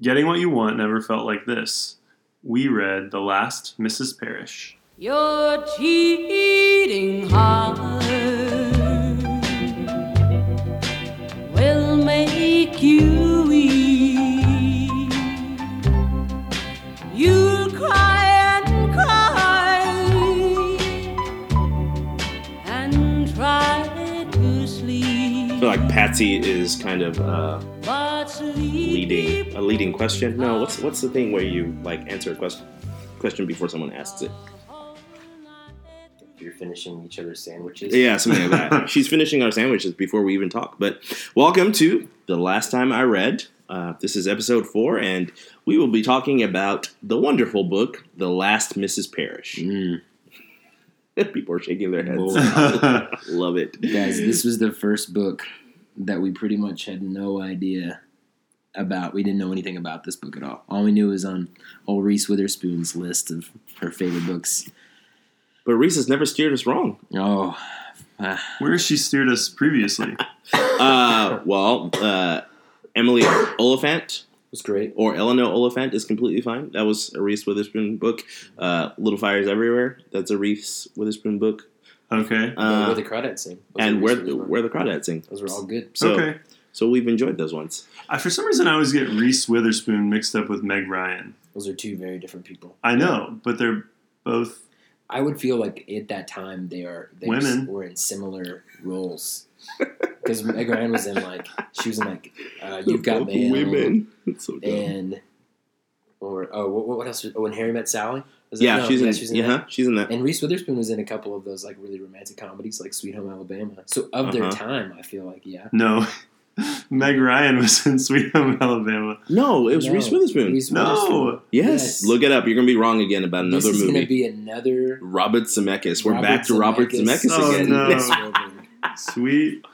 Getting what you want never felt like this. We read The Last Mrs. Parrish. Your cheating heart will make you weep. You'll cry and cry and try to sleep. I feel like Patsy is kind of uh, But sleep leading a leading question. No, what's what's the thing where you like answer a question question before someone asks it? You're finishing each other's sandwiches. Yeah, something like that. She's finishing our sandwiches before we even talk. But welcome to the last time I read. Uh, this is episode four, and we will be talking about the wonderful book, The Last Mrs. Parrish. Mm. People are shaking their heads. Love it. Guys, this was the first book that we pretty much had no idea about. We didn't know anything about this book at all. All we knew was on old Reese Witherspoon's list of her favorite books. But Reese has never steered us wrong. Oh, ah, Where has she steered us previously? Uh, well, uh, Emily Oliphant was great. or Eleanor Oliphant is completely fine. That was a Reese Witherspoon book. Uh, Little Fires Everywhere. That's a Reese Witherspoon book. Okay. Uh, where the crawdads sing. Those and where Reese Witherspoon. where the crawdads sing. Those were all good. So okay. So we've enjoyed those ones. I, for some reason, I always get Reese Witherspoon mixed up with Meg Ryan. Those are two very different people. I know, but they're both. I would feel like at that time they are they Women. were in similar roles. Because Meg Ryan was in like she was in like uh, You've Got Both Mail women. It's so dumb. and or oh what, what else? Was, oh, when Harry Met Sally. Was that- yeah, no, she's in. she's in yeah, that. she's in that. And Reese Witherspoon was in a couple of those like really romantic comedies, like Sweet Home Alabama. So of their Uh-huh. time, I feel like yeah. No. Meg Ryan was in Sweet Home Alabama. No, it was No, Reese Witherspoon. Reese No. Witherspoon. yes. look it up. You're gonna be wrong again about This another is going to be another. Robert Zemeckis. We're Robert back to Robert Zemeckis. Zemeckis Oh, again. no. Sweet.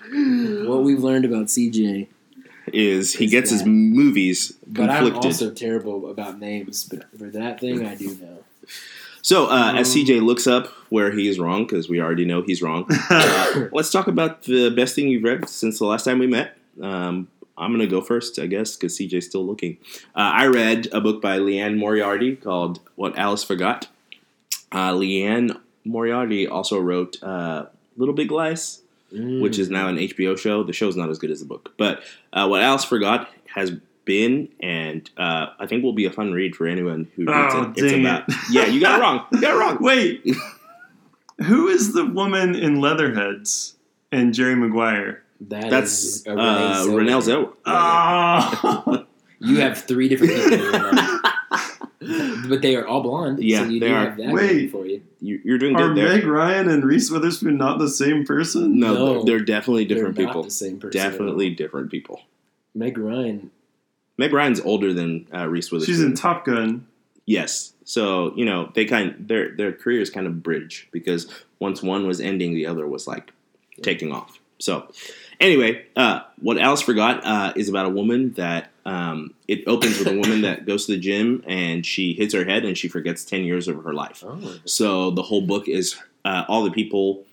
what we've learned about CJ, Is he Is gets his that- movies but I'm conflicted. also terrible about names. But for that thing, I do know. so uh, as Um, CJ looks up where he is wrong, because we already know he's wrong. Uh, let's talk about the best thing you've read since the last time we met. Um, I'm gonna go first, I guess, because CJ's still looking. Uh, I read a book by Liane Moriarty called "What Alice Forgot." Uh, Liane Moriarty also wrote uh, "Little Big Lies," which is now an HBO show. The show's not as good as the book, but uh, "What Alice Forgot" has been and uh, I think will be a fun read for anyone who reads Oh, it. It's about it. yeah, you got it wrong. You got it wrong. Wait. Who is the woman in Leatherheads and Jerry Maguire? That That's is uh, a Renee Renelle Zellweger. Zellweger. Oh. You have three different people, in your mind. but they are all blonde. Yeah, so you they do are. have that Wait. for you. You- You're doing Are good there. Meg Ryan and Reese Witherspoon not the same person? No, No. they're, they're definitely different They're not people. the same person. Definitely different people. Meg Ryan. Meg Ryan's older than uh, Reese Witherspoon. She's in Top Gun. yes, so you know they kind their their careers kind of bridge because once one was ending, the other was like taking off. So anyway, uh, what Alice forgot uh, is about a woman that um, it opens with a woman that goes to the gym and she hits her head and she forgets ten years of her life. Oh, So the whole book is uh, all the people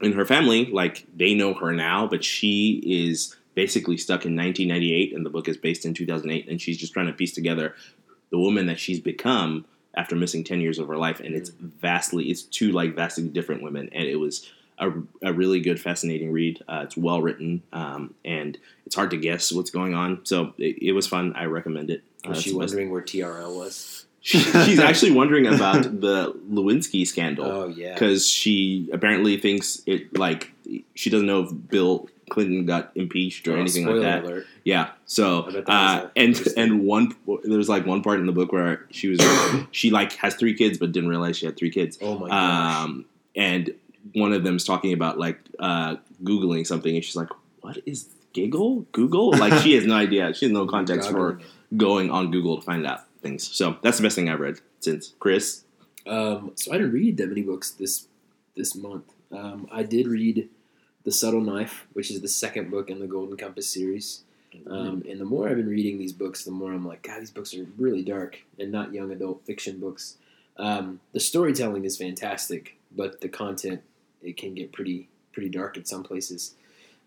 in her family, like they know her now, but she is basically stuck in 1998, and the book is based in 2008, and she's just trying to piece together the woman that she's become after missing 10 years of her life, and it's vastly, it's two like vastly different women, and it was. A, a really good, fascinating read. Uh, it's well written, um, and it's hard to guess what's going on. So it, it was fun. I recommend it. Uh, was she wondering where TRL was? She's actually wondering about the Lewinsky scandal Oh yeah. because she apparently thinks it like she doesn't know if Bill Clinton got impeached or Oh, anything like that. alert. Yeah. So I bet that was uh, and and one there's like one part in the book where she was she like has three kids but didn't realize she had three kids. Oh my gosh. Um, and one of them's talking about like uh, googling something, and she's like, "What is Giggle? Google?" Like she has no idea. She has no context for going on Google to find out things. So that's the best thing I've read since Chris. Um, so I didn't read that many books this this month. Um, I did read The Subtle Knife, which is the second book in the Golden Compass series. Um, and the more I've been reading these books, the more I'm like, God, these books are really dark and not young adult fiction books. Um, the storytelling is fantastic, but the content it can get pretty pretty dark in some places.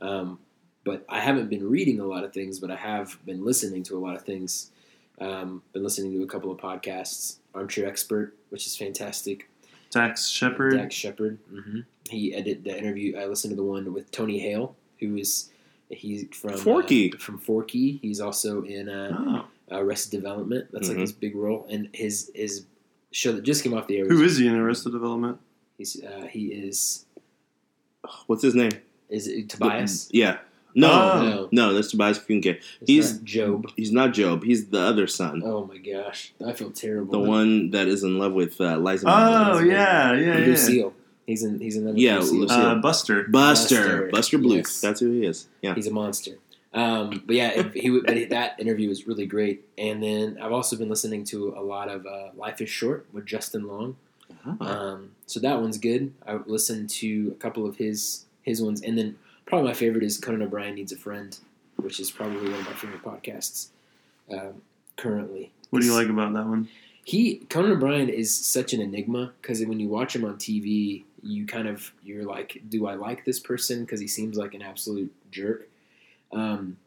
Um, but I haven't been reading a lot of things, but I have been listening to a lot of things. Um, been listening to a couple of podcasts. Armchair Expert, which is fantastic. Dax Shepard. Dax Shepard. hmm He edited the interview. I listened to the one with Tony Hale, who is he's from uh, from Forky. He's also in uh, Oh. Arrested Development. That's Mhm. like his big role, and his his show that just came off the air. Who is he in Arrested Development? He's uh, he is What's his name? is it Tobias? Yeah. No, Oh. No, no, that's Tobias Funke. it's He's not Gob. he's not Gob. He's the other son, Oh my gosh, I feel terrible. the one that is in love with uh, Liza. Oh Minnelli. yeah, yeah, yeah. Lucille. He's in. He's in that. Yeah, Lucille. Lucille. Uh, Buster. Buster, Buster, Buster Bluth. yes. That's who he is. Yeah. He's a monster. Um, but yeah, if he but that interview was really great. And then I've also been listening to a lot of uh, Life is Short with Justin Long. Um, so that one's good. I listened to a couple of his his ones, and then probably my favorite is Conan O'Brien Needs a Friend, which is probably one of my favorite podcasts um, currently. What do you like about that one? He Conan O'Brien is such an enigma because when you watch him on TV, you kind of you're like, do I like this person? Because he seems like an absolute jerk. Um,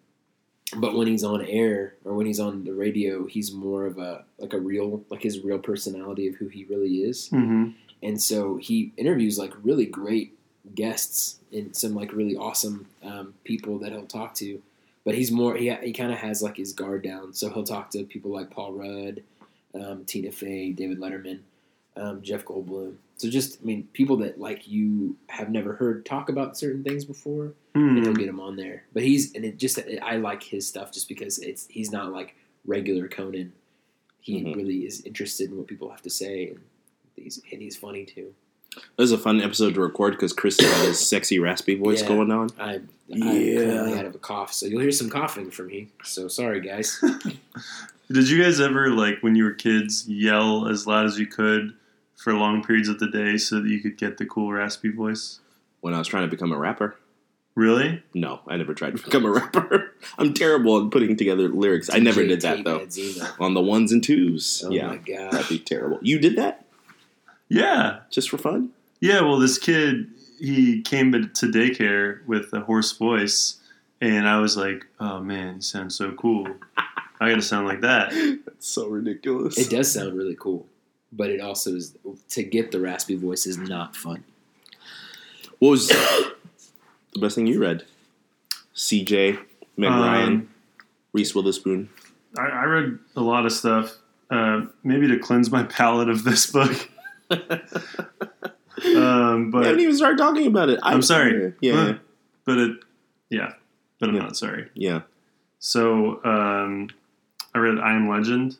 but when he's on air or when he's on the radio, he's more of a like a real like his real personality of who he really is. Mm-hmm. And so he interviews like really great guests and some like really awesome um, people that he'll talk to. But he's more he he kind of has like his guard down. So he'll talk to people like Paul Rudd, um, Tina Fey, David Letterman, um, Jeff Goldblum. So just I mean people that like you have never heard talk about certain things before, and he'll Hmm. get him on there. But he's and it just I like his stuff just because it's he's not like regular Conan. He Mhm. really is interested in what people have to say, and he's and he's funny too. It was a fun episode to record because Chris had his sexy raspy voice Yeah. going on. I, I'm Yeah. out of a cough, so you'll hear some coughing from me. So sorry, guys. Did you guys ever like when you were kids yell as loud as you could for long periods of the day so that you could get the cool raspy voice? When I was trying to become a rapper. Really? No, I never tried to become a rapper. I'm terrible at putting together lyrics. I never did that though. Edzema. On the ones and twos. Oh yeah. my god. That'd be terrible. You did that Yeah. just for fun? Yeah, well, this kid, he came to to daycare with a hoarse voice, and I was like, oh man, he sounds so cool. I gotta sound like that. That's so ridiculous. It does sound really cool, but it also is to get the raspy voice is not fun. What was the best thing you read? CJ, Meg Um, Ryan, Reese Witherspoon. I, I read a lot of stuff, uh, maybe to cleanse my palate of this book. Um, I haven't even started talking about it. I'm sorry. Yeah, Huh. yeah, but it, yeah, but I'm Yeah. not sorry. yeah. So um, I read I Am Legend,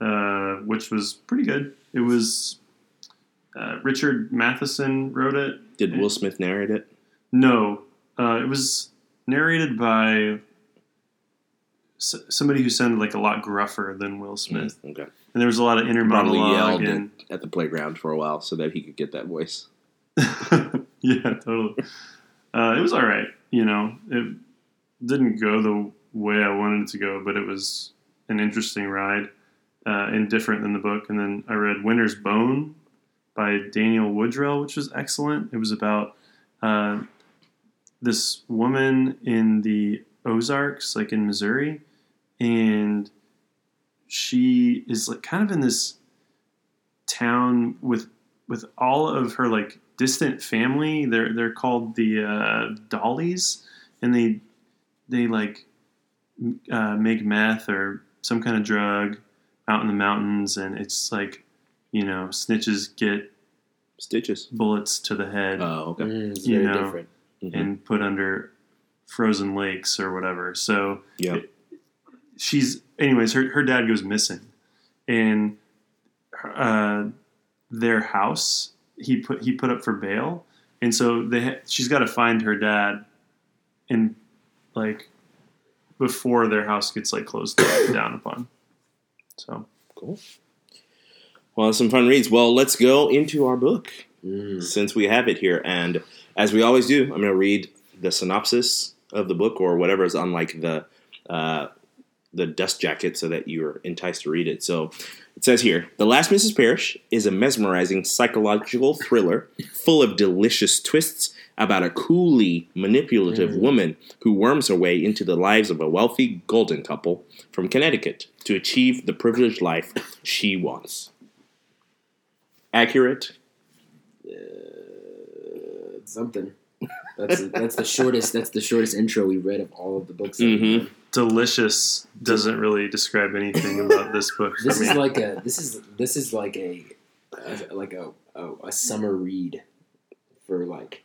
uh, which was pretty good. It was uh, Richard Matheson wrote it. Did Will Smith narrate it? No, uh, it was narrated by s- somebody who sounded like a lot gruffer than Will Smith, Mm, Okay. and there was a lot of inner Probably monologue yelled and at, at the playground for a while so that he could get that voice. yeah, totally. Uh, it was all right. You know, it didn't go the way I wanted it to go, but it was an interesting ride uh, and different than the book. And then I read Winter's Bone by Daniel Woodrell, which was excellent. It was about uh, this woman in the Ozarks, like in Missouri, and she is like kind of in this town with with all of her like distant family. They're they're called the uh, Dollys, and they they like uh, make meth or some kind of drug out in the mountains, and it's like you know snitches get Stitches. bullets to the head Oh, okay. Mm, it's You very know. different. Mhm. and put under frozen lakes or whatever. So Yeah. she's anyways her her dad goes missing and uh, their house he put he put up for bail and so they ha- she's got to find her dad and like before their house gets like closed down upon so Cool. Well, some fun reads. Well, let's go into our book Mm. since we have it here. And as we always do, I'm going to read the synopsis of the book or whatever is on like the uh, the dust jacket so that you're enticed to read it. So it says here The Last Mrs. Parrish is a mesmerizing psychological thriller full of delicious twists about a coolly manipulative Mm. woman who worms her way into the lives of a wealthy golden couple from Connecticut. to achieve the privileged life she wants. Accurate? Uh, something. That's that's the shortest. That's the shortest intro we read of all of the books. that we've Mhm. Delicious doesn't really describe anything about this book for This me. is like a. This is this is like a, a like a, a a summer read for like.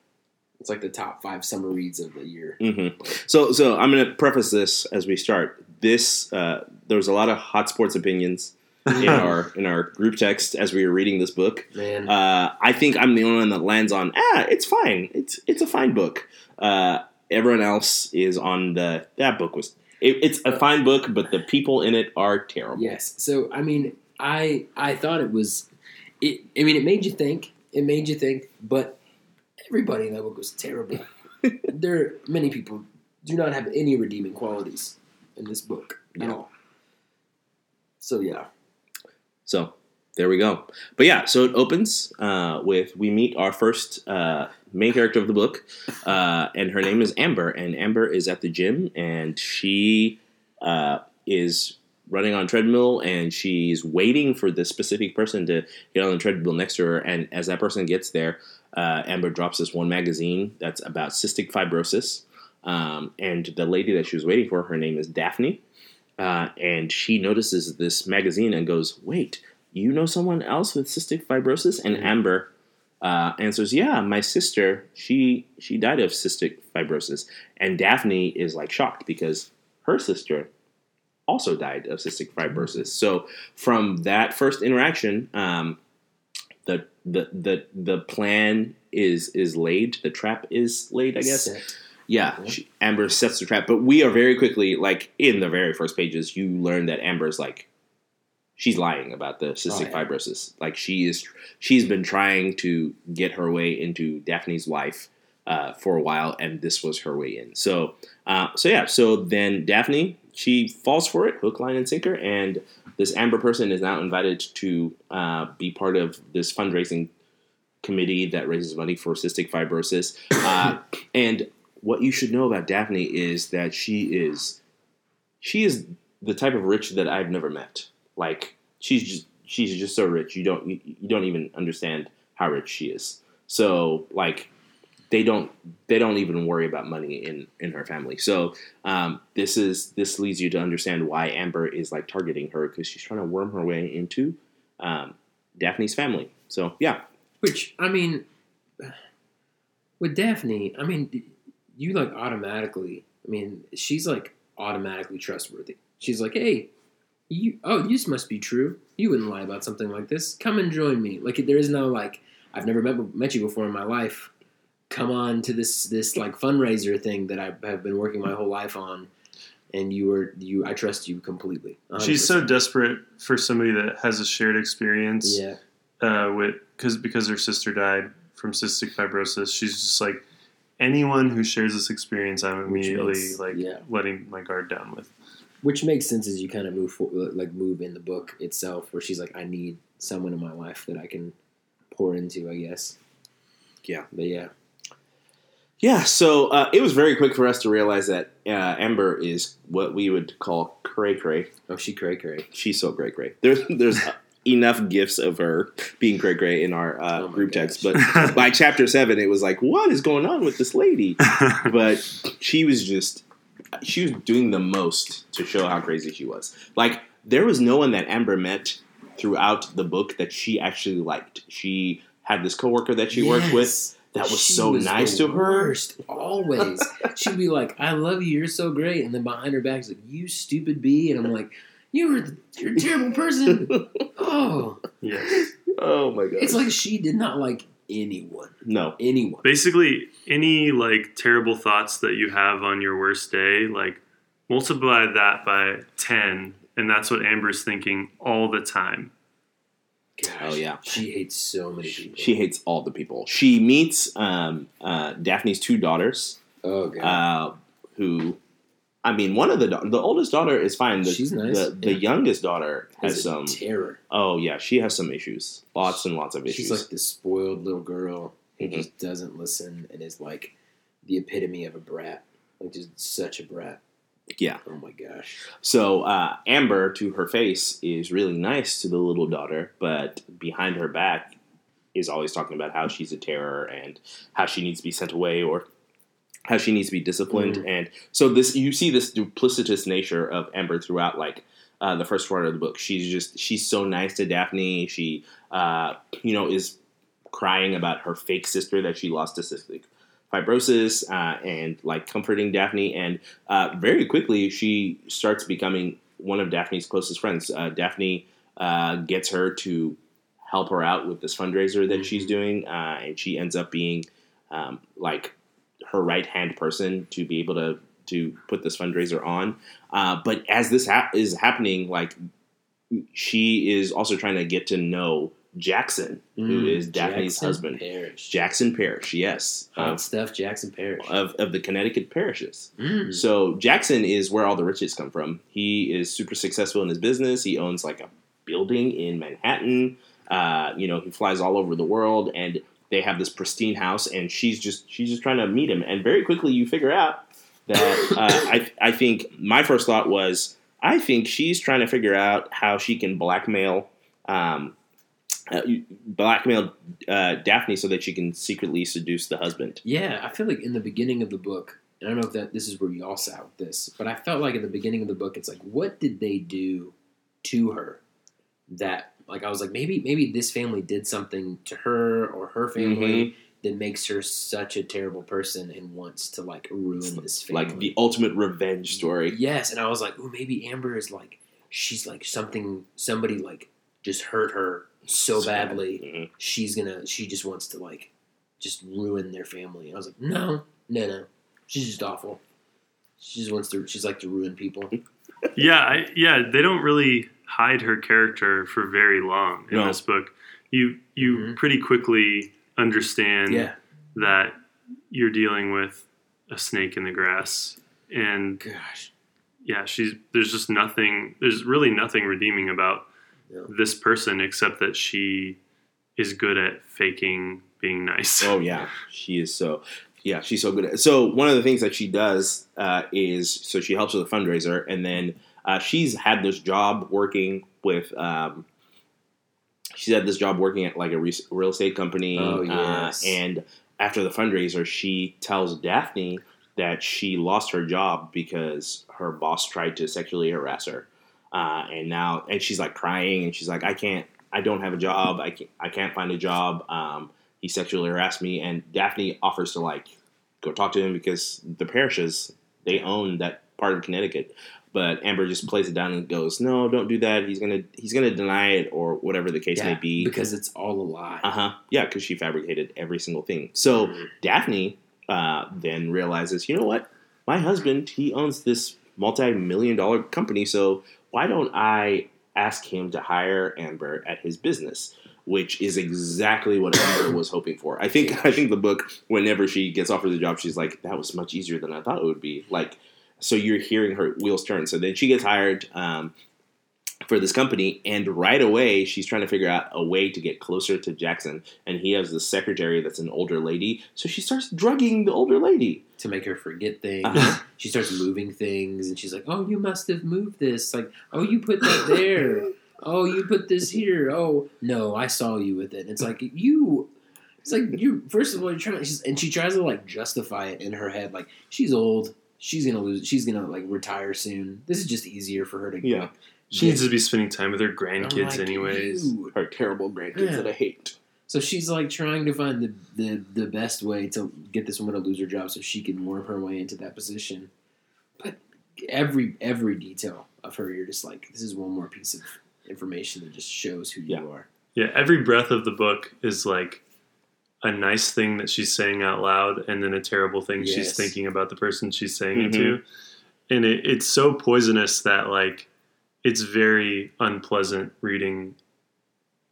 It's like the top five summer reads of the year. hmm So, so I'm going to preface this as we start. This uh, there was a lot of hot sports opinions in our in our group text as we were reading this book. Man, Uh, I think I'm the only one that lands on ah, it's fine. It's it's a fine book. Uh, everyone else is on the that book was it, it's a fine book, but the people in it are terrible. Yes. So I mean, I I thought it was. It. I mean, it made you think. It made you think. But everybody in that book was terrible. there, are many people do not have any redeeming qualities in this book at all. So yeah, So there we go. But yeah, so it opens uh, with we meet our first uh, main character of the book, uh, and her name is Amber. And Amber is at the gym, and she uh, is running on treadmill, and she's waiting for the specific person to get on the treadmill next to her. And as that person gets there, uh, Amber drops this one magazine that's about cystic fibrosis. Um, and the lady that she was waiting for, her name is Daphne. Uh, and she notices this magazine and goes, "Wait, you know someone else with cystic fibrosis?" And Mhm. Amber uh, answers, "Yeah, my sister. She she died of cystic fibrosis." And Daphne is like shocked because her sister also died of cystic fibrosis. So from that first interaction, um, the the the the plan is is laid. The trap is laid. I guess. Set. Yeah, she, Amber sets the trap, but we are very quickly like in the very first pages. You learn that Amber's like she's lying about the cystic Oh, yeah. fibrosis. Like she is, she's been trying to get her way into Daphne's life uh, for a while, and this was her way in. So, uh, so yeah. So then Daphne she falls for it, hook, line, and sinker, and this Amber person is now invited to uh, be part of this fundraising committee that raises money for cystic fibrosis. Uh, and what you should know about Daphne is that she is she is the type of rich that I've never met. Like she's just she's just so rich you don't you, you don't even understand how rich she is. So like they don't they don't even worry about money in in her family. So um, this is this leads you to understand why Amber is like targeting her because she's trying to worm her way into um, Daphne's family. So yeah, Which I mean, with Daphne, I mean, you like automatically. I mean, she's like automatically trustworthy. She's like, hey, you. Oh, this must be true. You wouldn't lie about something like this. Come and join me. Like there is no like, I've never met met you before in my life. Come on to this this like fundraiser thing that I have been working my whole life on, and you were you. I trust you completely. She's so desperate for somebody that has a shared experience yeah. uh, with because because her sister died from cystic fibrosis. She's just like anyone who shares this experience, I'm immediately makes- like yeah. letting my guard down with. Which makes sense as you kind of move for, like move in the book itself, where she's like, I need someone in my life that I can pour into, I guess. Yeah. but yeah, Yeah, so uh, it was very quick for us to realize that uh, Amber is what we would call cray cray. oh, she cray cray. She's so cray cray. There's there's enough gifts of her being cray cray in our uh, Oh group text, but by chapter seven, it was like, what is going on with this lady? But she was just she was doing the most to show how crazy she was. Like there was no one that Amber met throughout the book that she actually liked. She had this coworker that she worked with Yes. That was She so was nice the to her. Worst, always. She'd be like, "I love you. You're so great," and then behind her back, she's like, "You stupid bee," and I'm like, "You were you're a terrible person." oh, Yes. Oh my god! it's like she did not like anyone. no, Anyone. Basically, any like terrible thoughts that you have on your worst day, like multiply that by ten, and that's what Amber's thinking all the time. Gosh, Oh, yeah. she hates so many people. she hates all the people. She meets um, uh, Daphne's two daughters, oh god. uh, who, I mean, one of the da- the oldest daughter is fine. The, She's nice, The, the yeah. youngest daughter has Is some. terror. oh yeah, she has some issues. Lots and lots of issues. She's like this spoiled little girl who Mhm. just doesn't listen and is like the epitome of a brat. Like just such a brat. Yeah. Oh my gosh. So uh, Amber, to her face, is really nice to the little daughter, but behind her back is always talking about how she's a terror and how she needs to be sent away or how she needs to be disciplined. And so this, you see this duplicitous nature of Amber throughout, like uh, the first part of the book. She's just she's so nice to Daphne. She, uh, you know, is crying about her fake sister that she lost to cystic fibrosis uh, and like comforting Daphne. And uh, very quickly, she starts becoming one of Daphne's closest friends. Uh, Daphne uh, gets her to help her out with this fundraiser that she's doing, uh, and she ends up being um, like her right hand person to be able to to put this fundraiser on. Uh, but as this hap- is happening, like she is also trying to get to know Jackson, who Mm, is Daphne's Jackson husband. Jackson Parrish, yes, Hot of, stuff, Jackson Parrish. of, of the Connecticut Parrishes. Mm. So Jackson is where all the riches come from. He is super successful in his business. He owns like a building in Manhattan. Uh, you know, he flies all over the world, and they have this pristine house. And she's just she's just trying to meet him. And very quickly, you figure out that uh, I I think my first thought was I think she's trying to figure out how she can blackmail. Um, blackmail uh, Daphne so that she can secretly seduce the husband. Yeah, I feel like in the beginning of the book, and I don't know if that this is where y'all sat with this, but I felt like in the beginning of the book, it's like, what did they do to her that, like, I was like, maybe maybe this family did something to her or her family that makes her such a terrible person and wants to like ruin this family. Like the ultimate revenge story. Yes, and I was like, oh, maybe Amber is like, she's like something, somebody like just hurt her so badly. Mhm. She's gonna, she just wants to like, just ruin their family. And I was like, no, no, no, she's just awful. She just wants to, she's like to ruin people. Yeah, I, yeah, they don't really hide her character for very long in No. this book. You you Mhm. pretty quickly understand Yeah, that you're dealing with a snake in the grass, and gosh, yeah, she's there's just nothing. There's really nothing redeeming about No. this person except that she is good at faking being nice. Oh yeah, she is so. Yeah, she's so good. At, so one of the things that she does uh, is so she helps with a fundraiser, and then uh, she's had this job working with. Um, she's had this job working at like a re- real estate company, Oh, uh, yes. and after the fundraiser, she tells Daphne that she lost her job because her boss tried to sexually harass her, uh, and now and she's like crying, and she's like, "I can't, I don't have a job, I can't, I can't find a job." Um, he sexually harassed me, and Daphne offers to like go talk to him because the Parrishes they own that part of Connecticut. But Amber just plays it down and goes, "No, don't do that. He's gonna he's gonna deny it or whatever the case may be." because it's all a lie. Uh huh. Yeah, because she fabricated every single thing. So Mhm. Daphne uh, then realizes, you know what? My husband he owns this multi-million dollar company, so why don't I ask him to hire Amber at his business? Which is exactly what Amber was hoping for. I think. I think the book, whenever she gets offered the job, she's like, "That was much easier than I thought it would be." Like, so you're hearing her wheels turn. So then she gets hired. Um, for this company, and right away she's trying to figure out a way to get closer to Jackson. And he has the secretary that's an older lady, so she starts drugging the older lady. to make her forget things. Uh-huh. She starts moving things, and she's like, "Oh, you must have moved this. Like, oh, you put that there. Oh, you put this here. Oh, no, I saw you with it." It's like you. It's like you. First of all, you're trying. She's, and she tries to like justify it in her head, like she's old. She's gonna lose. She's gonna like retire soon. This is just easier for her to. Yeah. like, she get- needs to be spending time with her grandkids, like, anyways. "Dude." Her terrible grandkids Yeah. that I hate. So she's like trying to find the, the the best way to get this woman to lose her job so she can worm her way into that position. But every every detail of her, you're just like, this is one more piece of information that just shows who you are. Yeah, every breath of the book is like a nice thing that she's saying out loud, and then a terrible thing she's thinking about the person she's saying it Mhm. to. And it, it's so poisonous that like it's very unpleasant reading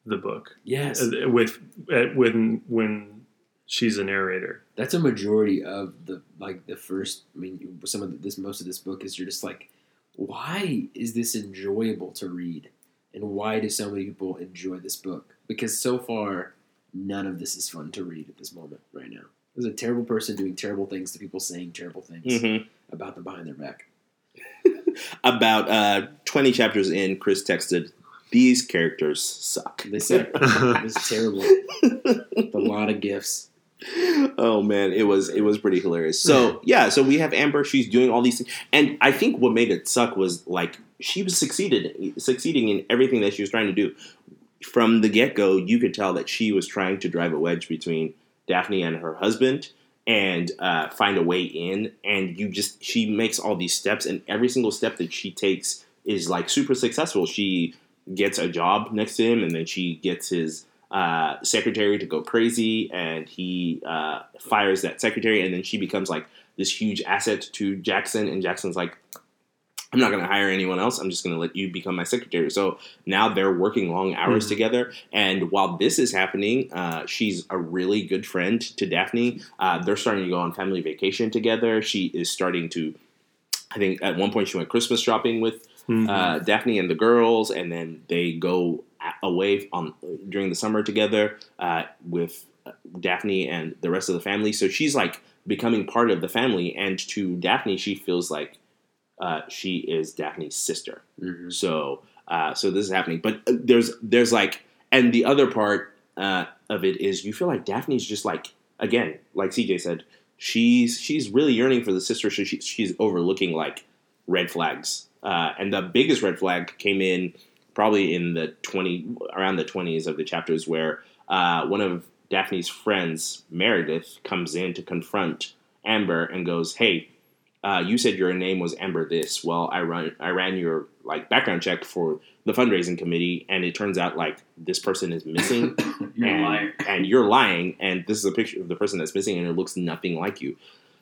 the book Yes, Uh, with uh, when when she's a narrator. that's a majority of the like the first. I mean, some of this most of this book is you're just like, why is this enjoyable to read, and why do so many people enjoy this book? Because so far, none of this is fun to read at this moment right now. There's a terrible person doing terrible things to people saying terrible things Mm-hmm. about them behind their back. About uh, 20 chapters in, Chris texted, These characters suck. This is this is terrible. a lot of gifts. oh man, it was it was pretty hilarious. So yeah, so we have Amber. She's doing all these things, and I think what made it suck was like she was succeeded succeeding in everything that she was trying to do. From the get go, you could tell that she was trying to drive a wedge between Daphne and her husband and uh, find a way in. And you just she makes all these steps, and every single step that she takes is like super successful. She gets a job next to him, and then she gets his uh, secretary to go crazy, and he uh, fires that secretary, and then she becomes like this huge asset to Jackson, and Jackson's like, I'm not going to hire anyone else. I'm just going to let you become my secretary. So now they're working long hours Mhm. together. And while this is happening, uh, she's a really good friend to Daphne. Uh, they're starting to go on family vacation together. She is starting to, I think at one point she went Christmas shopping with Mhm. uh, Daphne and the girls, and then they go away on during the summer together uh, with uh, Daphne and the rest of the family. So she's like becoming part of the family, and to Daphne, she feels like uh, she is Daphne's sister. Mhm. So uh, so this is happening, but uh, there's there's like, and the other part uh, of it is you feel like Daphne's just like again, like CJ said, she's she's really yearning for the sister, so she, she's overlooking like red flags, uh, and the biggest red flag came in probably in the twenty around the twenties of the chapters where uh, one of Daphne's friends, Meredith, comes in to confront Amber and goes, "Hey." Uh, you said your name was Amber this. Well, I run I ran your like background check for the fundraising committee, and it turns out like this person is missing, You're and, and you're lying, and this is a picture of the person that's missing, and it looks nothing like you.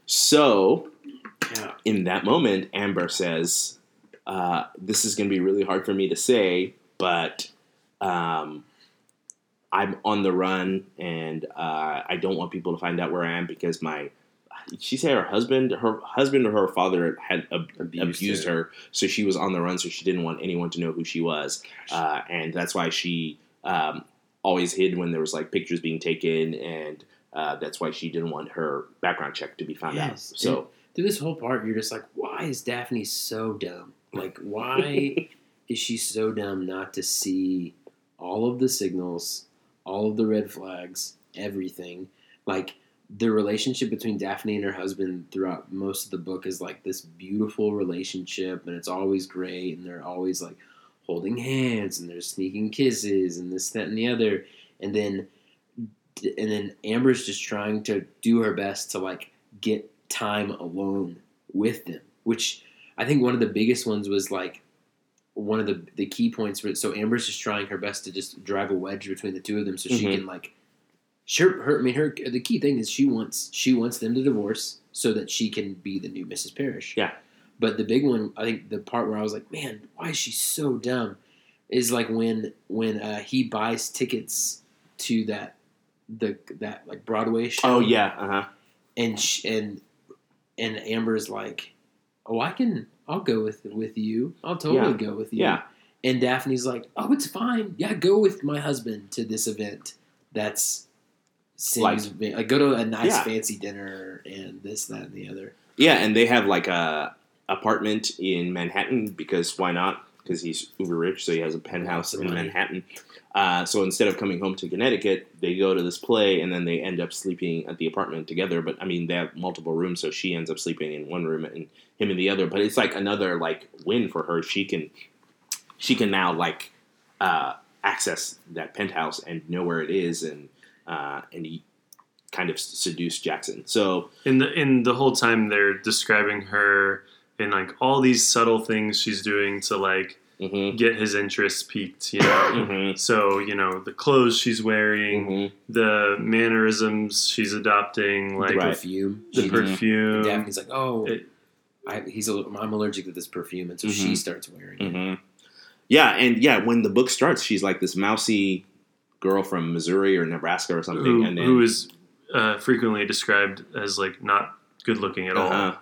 So, Yeah. in that moment, Amber says, uh, "This is going to be really hard for me to say, but um, I'm on the run, and uh, I don't want people to find out where I am because my." She said her husband, her husband or her father had ab- Abused abused, her. her. so she was on the run, so she didn't want anyone to know who she was, uh, and that's why she um, always hid when there was like pictures being taken, and uh, that's why she didn't want her background check to be found Yes. out. So Through this whole part, you're just like, why is Daphne so dumb? Like, why is she so dumb not to see all of the signals, all of the red flags, everything? Like, the relationship between Daphne and her husband throughout most of the book is like this beautiful relationship, and it's always great, and they're always like holding hands, and they're sneaking kisses, and this, that, and the other. And then, and then Amber's just trying to do her best to like get time alone with them, which I think one of the biggest ones was like one of the the key points. Where, so Amber's just trying her best to just drive a wedge between the two of them, so she Mhm. can like. Sure, her. I mean, her. The key thing is she wants she wants them to divorce so that she can be the new Mrs. Parrish. Yeah. But the big one, I think, the part where I was like, man, why is she so dumb? Is like when when uh, he buys tickets to that the that like Broadway show oh yeah, uh huh. and sh- and and Amber's like, "Oh, I can. I'll go with with you. I'll totally Yeah. go with you." Yeah. And Daphne's like, "Oh, it's fine. Yeah, go with my husband to this event. That's seems like, go to a nice Yeah. fancy dinner and this, that, and the other." Yeah, and they have like a apartment in Manhattan because why not? Because he's uber rich, so he has a penthouse in. Manhattan. Uh, so instead of coming home to Connecticut, they go to this play, and then they end up sleeping at the apartment together. But I mean, they have multiple rooms, so she ends up sleeping in one room and him in the other. But it's like another like win for her. She can she can now like uh, access that penthouse and know where it is, and uh, and he kind of seduced Jackson. So in the in the whole time they're describing her in like all these subtle things she's doing to like mhm, get his interest piqued you know mhm, so you know the clothes she's wearing mhm. the mannerisms she's adopting like the perfume. the She- perfume and Daphne's like, "Oh, It- I, he's a, I'm allergic to this perfume," and so she Mhm. starts wearing it. hmm Yeah, and yeah, when the book starts, she's like this mousy girl from Missouri or Nebraska or something, who, and then who is uh, frequently described as like not good looking at all uh-huh.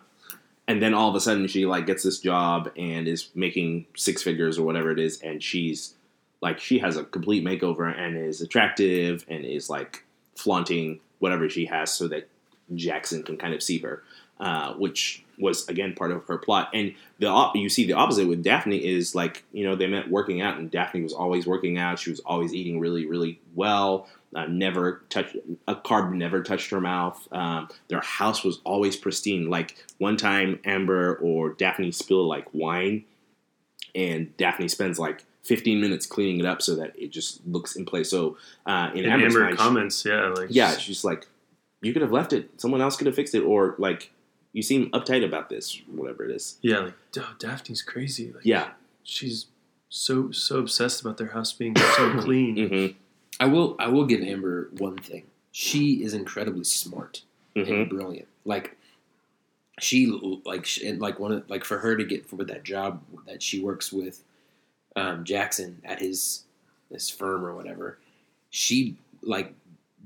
and then all of a sudden she like gets this job and is making six figures or whatever it is, and she's like she has a complete makeover and is attractive and is like flaunting whatever she has so that Jackson can kind of see her, uh, which was again part of her plot. And the you see the opposite with Daphne is like you know they met working out, and Daphne was always working out. She was always eating really really well. Uh, never touched a carb never touched her mouth. Um, their house was always pristine. Like one time, Amber or Daphne spilled like wine, and Daphne spends like 15 minutes cleaning it up so that it just looks in place. So uh, in Amber's Amber mind, she- comments, yeah, like yeah, she's like, you could have left it. Someone else could have fixed it, or like, you seem uptight about this, whatever it is. yeah, like oh, Daphne's crazy. Like, Yeah. she's so so obsessed about their house being so clean. hmm I will I will give Amber one thing. She is incredibly smart hmm and brilliant. Like she like she, and like one of like for her to get for that job that she works with um, Jackson at his this firm or whatever. She like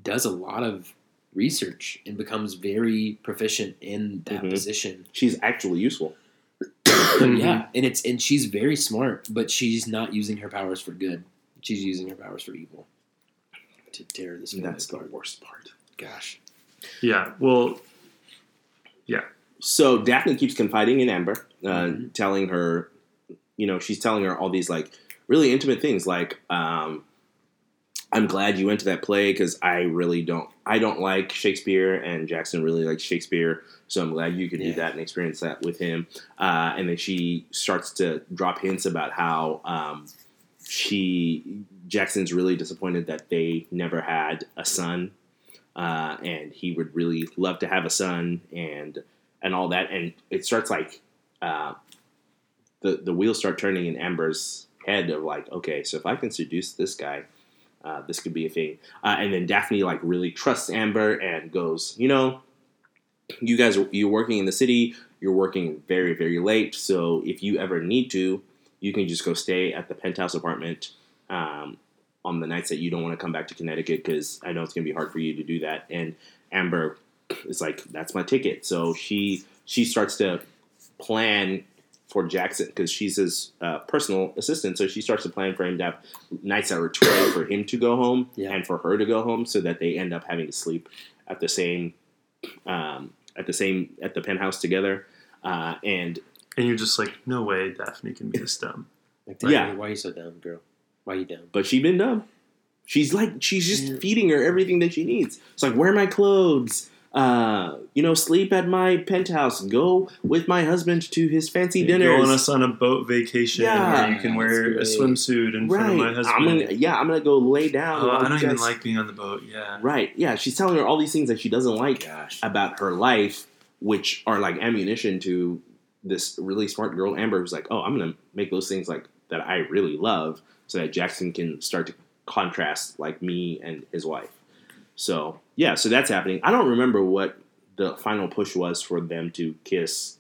does a lot of research and becomes very proficient in that Mhm. position. She's actually useful. Yeah, and it's and she's very smart, but she's not using her powers for good. She's using her powers for evil to tear this family That's the worst part. Gosh, Yeah, well, Yeah. So Daphne keeps confiding in Amber, uh, Mhm. telling her, you know, she's telling her all these like really intimate things, like, um, "I'm glad you went to that play because I really don't, I don't like Shakespeare, and Jackson really likes Shakespeare, so I'm glad you could Yeah. do that and experience that with him." Uh, and then she starts to drop hints about how um, she Jackson's really disappointed that they never had a son, uh, and he would really love to have a son, and and all that, and it starts like uh, the the wheels start turning in Amber's head of like, okay, so if I can seduce this guy, uh, this could be a thing. Uh, and then Daphne like really trusts Amber and goes, you know, you guys you're working in the city, you're working very very late, so if you ever need to, you can just go stay at the penthouse apartment. Um, on the nights that you don't want to come back to Connecticut, because I know it's to be hard for you to do that. And Amber is like, "That's my ticket." So she she starts to plan for Jackson because she's his uh, personal assistant. So she starts to plan for him to have nights that are too late for him to go home Yeah. and for her to go home, so that they end up having to sleep at the same um, at the same at the penthouse together. Uh, and and you're just like, no way, Daphne can be this dumb. like, Yeah. yeah. Why are you so dumb, girl? Why are you dumb? but she been dumb. She's like she's just Yeah. feeding her everything that she needs. It's like wear my clothes. Uh, you know, sleep at my penthouse. Go with my husband to his fancy Go dinners. on us on a boat vacation Yeah. where you can wear a swimsuit in front right. of my husband. I'm gonna, yeah, I'm gonna go lay down. while I don't even guys- like being on the boat. Yeah. Right. Yeah, she's telling her all these things that she doesn't like Gosh, about her life, which are like ammunition to this really smart girl Amber, who's like, "Oh, I'm gonna make those things like that I really love, so that Jackson can start to contrast like me and his wife." So yeah, so that's happening. I don't remember what the final push was for them to kiss,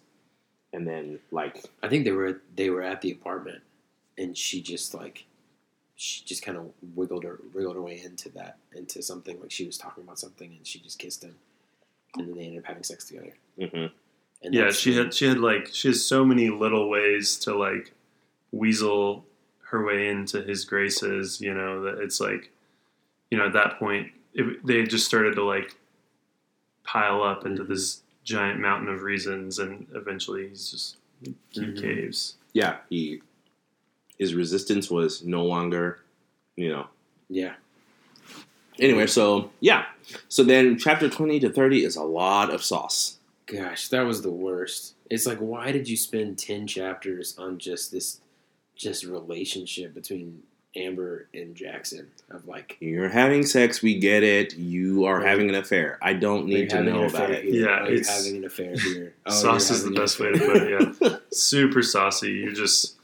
and then like I think they were they were at the apartment, and she just like she just kind of wiggled her wiggled her way into that into something like she was talking about something, and she just kissed him, and then they ended up having sex together. mhm. And Yeah, she had she had like she has so many little ways to like weasel her way into his graces. You know that it's like, you know, at that point it, they just started to like pile up into Mm-hmm. this giant mountain of reasons, and eventually he's just he Mhm. caves. yeah, he his resistance was no longer, you know, yeah. Anyway, so yeah. So then chapter 20 to 30 is a lot of sauce. Gosh, that was the worst. It's like, why did you spend ten chapters on just this, just relationship between Amber and Jackson? Of like, You're having sex, we get it. You are Right. having an affair. I don't need to know about it. Here? Yeah, are you it's- having an affair here? Oh, Sauce is the having an best way to put it. Yeah, super saucy. You're just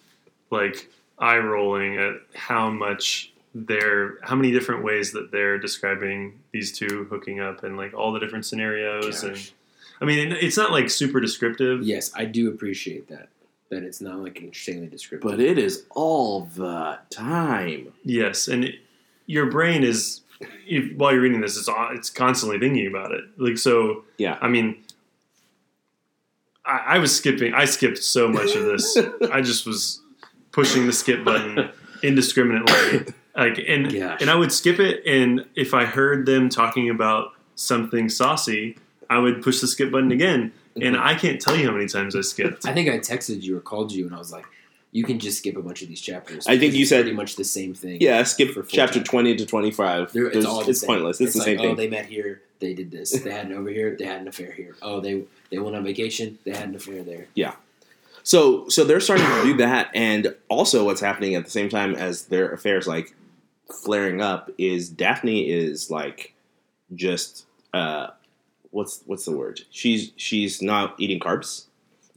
like eye rolling at how much they're how many different ways that they're describing these two hooking up and like all the different scenarios and I mean it's not like super descriptive. Yes, I do appreciate that. That it's not like extremely descriptive. But it is all the time. Yes, and it, your brain is if, while you're reading this, it's it's constantly thinking about it. Like so, Yeah. I mean, I, I was skipping. I skipped so much of this. I just was pushing the skip button indiscriminately. Like and Gosh. and I would skip it, and if I heard them talking about something saucy, I would push the skip button again. And I can't tell you how many times I skipped. I think I texted you or called you, and I was like, "You can just skip a bunch of these chapters." I think you said- pretty much the same thing. Yeah, skip For chapter chapter. twenty to twenty five. They're- It's, it's all the same. pointless. It's, the like, same Oh, thing. they met here. They did this. They had an over here. They had an affair here. Oh, they they went on vacation. They had an affair there. Yeah. So so they're starting to do that, and also what's happening at the same time as their affairs like flaring up is Daphne is like just uh what's what's the word? She's she's not eating carbs.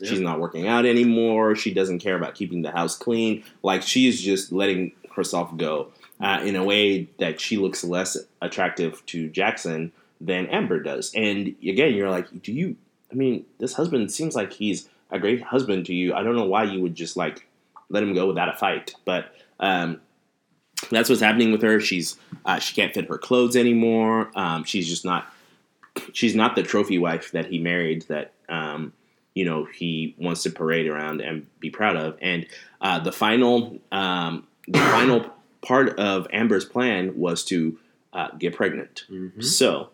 She's not working out anymore. She doesn't care about keeping the house clean. Like she's just letting herself go uh, in a way that she looks less attractive to Jackson than Amber does. And again, you're like, do you? I mean, this husband seems like he's a great husband to you. I don't know why you would just like let him go without a fight. But um, that's what's happening with her. She's uh, she can't fit her clothes anymore. Um, she's just not. She's not the trophy wife that he married. That um, you know he wants to parade around and be proud of. And uh, the final um, the final part of Amber's plan was to uh, get pregnant. Mm-hmm. So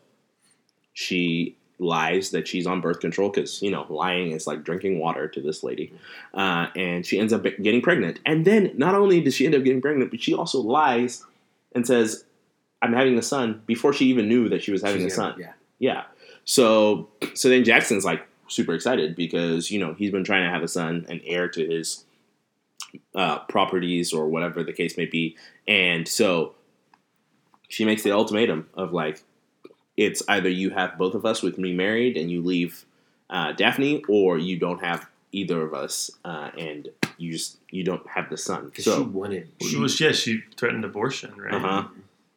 she lies that she's on birth control because you know lying is like drinking water to this lady, uh, and she ends up getting pregnant. And then not only does she end up getting pregnant, but she also lies and says, "I'm having a son" before she even knew that she was having She's a son. Yeah. Yeah. So so then Jackson's like super excited because you know he's been trying to have a son, an heir to his uh, properties or whatever the case may be, and so she makes the ultimatum of like it's either you have both of us with me married and you leave uh, Daphne, or you don't have either of us uh, and you just you don't have the son. Because she wanted. She She, was yeah, she threatened abortion, right? uh-huh.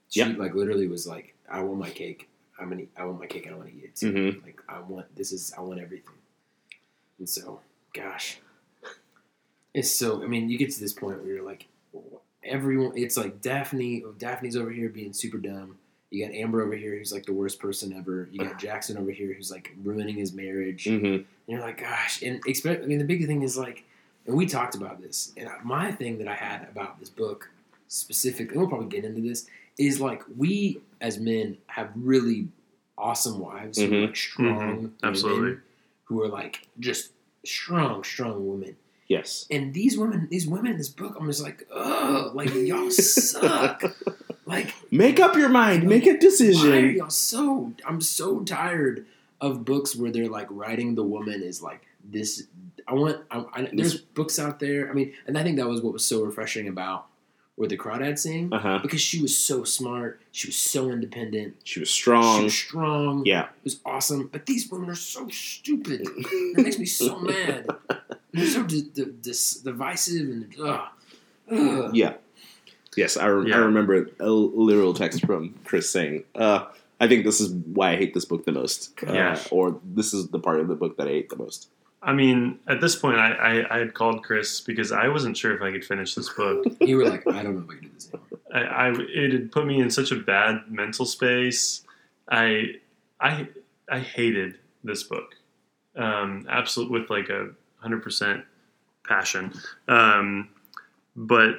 she yeah. like literally was like, "I want my cake. I'm gonna. I want my cake. and I want to eat it. Too. Mhm. Like I want. This is. I want everything." And so, gosh, it's so. I mean, you get to this point where you're like, everyone. It's like Daphne. Daphne's over here being super dumb. You got Amber over here, who's like the worst person ever. You got Jackson over here, who's like ruining his marriage. Mhm. And you're like, gosh, and expect. I mean, the big thing is like, and we talked about this. And my thing that I had about this book specifically, and we'll probably get into this, is like we as men have really awesome wives who are Mhm. like strong, Mhm. Absolutely. women, who are like just strong, strong women. yes. And these women, these women in this book, I'm just like, ugh, like y'all suck. Like Make up your mind. Make a why are decision. y'all so? I'm so tired of books where they're like writing the woman is like this. I want. I, I, there's books out there. I mean, and I think that was what was so refreshing about where the crawdads sing Uh huh. because she was so smart. She was so independent. She was strong. She strong. was strong. Yeah. it was awesome. But these women are so stupid. It makes me so mad. They're so di- di- dis- divisive and ugh. Ugh. Yeah. Yes, I, re- Yeah. I remember a literal text from Chris saying, uh, I think this is why I hate this book the most. Uh, Yeah. Or this is the part of the book that I hate the most. I mean, at this point, I, I, I had called Chris because I wasn't sure if I could finish this book. You were like, I don't know if I can do this anymore. I, I it had put me in such a bad mental space. I I I hated this book, um, absolute with like a hundred percent passion. Um, but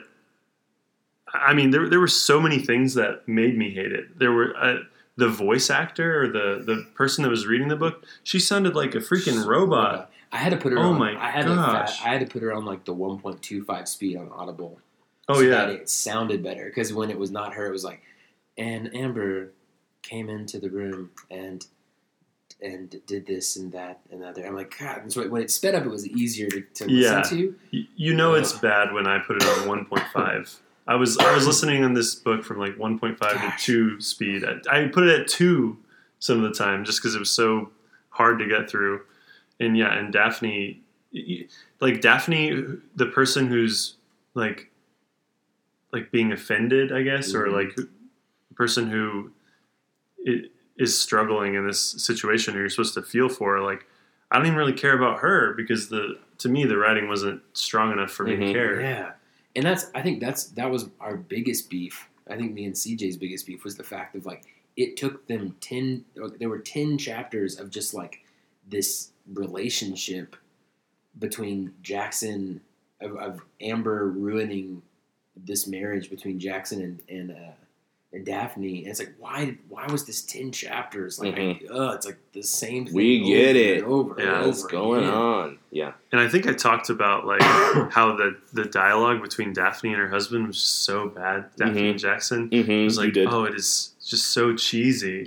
I mean, there there were so many things that made me hate it. There were uh, the voice actor or the the person that was reading the book. She sounded like a freaking robot. I had to put her. Oh on, my I had To, gosh. I had to put her on like the 1.25 speed on Audible. Oh so yeah, it sounded better because when it was not her, it was like, and Amber came into the room and and did this and that and other. I'm like, God. And so when it sped up, it was easier to, to Yeah. listen to. Y- you know it's bad when I put it on 1.5. I was I was listening on this book from like 1.5 Gosh. to 2 speed. I, I put it at 2 some of the time just because it was so hard to get through. And yeah, and Daphne, y- y- like Daphne, the person who's like like being offended, I guess, or Mhm. like the person who is struggling in this situation, who you're supposed to feel for, like I don't even really care about her because the to me the writing wasn't strong enough for me Mhm. to care. Yeah, and that's I think that's that was our biggest beef. I think me and CJ's biggest beef was the fact of like it took them ten. There were ten chapters of just like this relationship between Jackson of, of Amber ruining this marriage between Jackson and and uh, and Daphne, and it's like why why was this ten chapters like I, uh, it's like the same thing. Mm-hmm. We get it. and over and Yeah, over What's going again. on? Yeah. And I think I talked about like how the the dialogue between Daphne and her husband was so bad. Daphne Mhm. and Jackson. Mm-hmm. It was like, oh, it is just so cheesy.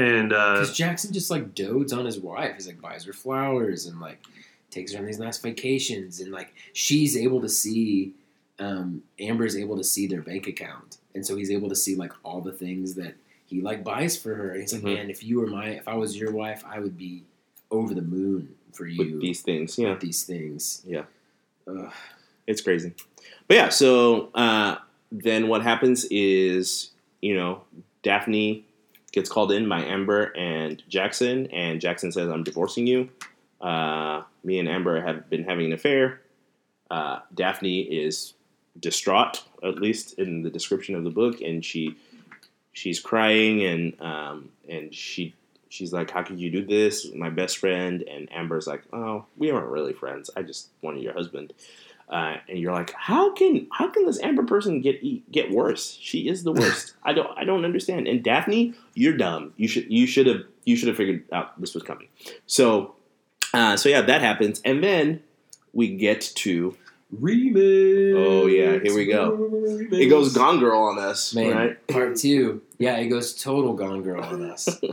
And uh, Because Jackson just like dotes on his wife. He's like buys her flowers and like takes her on these nice vacations, and like she's able to see. Um, Amber's able to see their bank account, and so he's able to see like all the things that he like buys for her. And he's like, Mhm. man, if you were my, if I was your wife, I would be over the moon for you with these things. Yeah. with these things. Yeah. Ugh. It's crazy. But yeah, so uh, then what happens is, you know, Daphne gets called in by Amber and Jackson, and Jackson says, I'm divorcing you. Uh, me and Amber have been having an affair. Uh, Daphne is distraught, at least in the description of the book, and she she's crying and um, and she she's like, "How could you do this, my best friend?" And Amber's like, "Oh, we aren't really friends. I just wanted your husband." Uh, and you're like, "How can how can this Amber person get e- get worse? She is the worst. I don't I don't understand." And Daphne, you're dumb. You should you should have you should have figured out this was coming. So uh, so yeah, that happens, and then we get to Remix. Oh, yeah, here we go. it goes Gone Girl on us, Man, right? part two. Yeah, it goes total Gone Girl on us.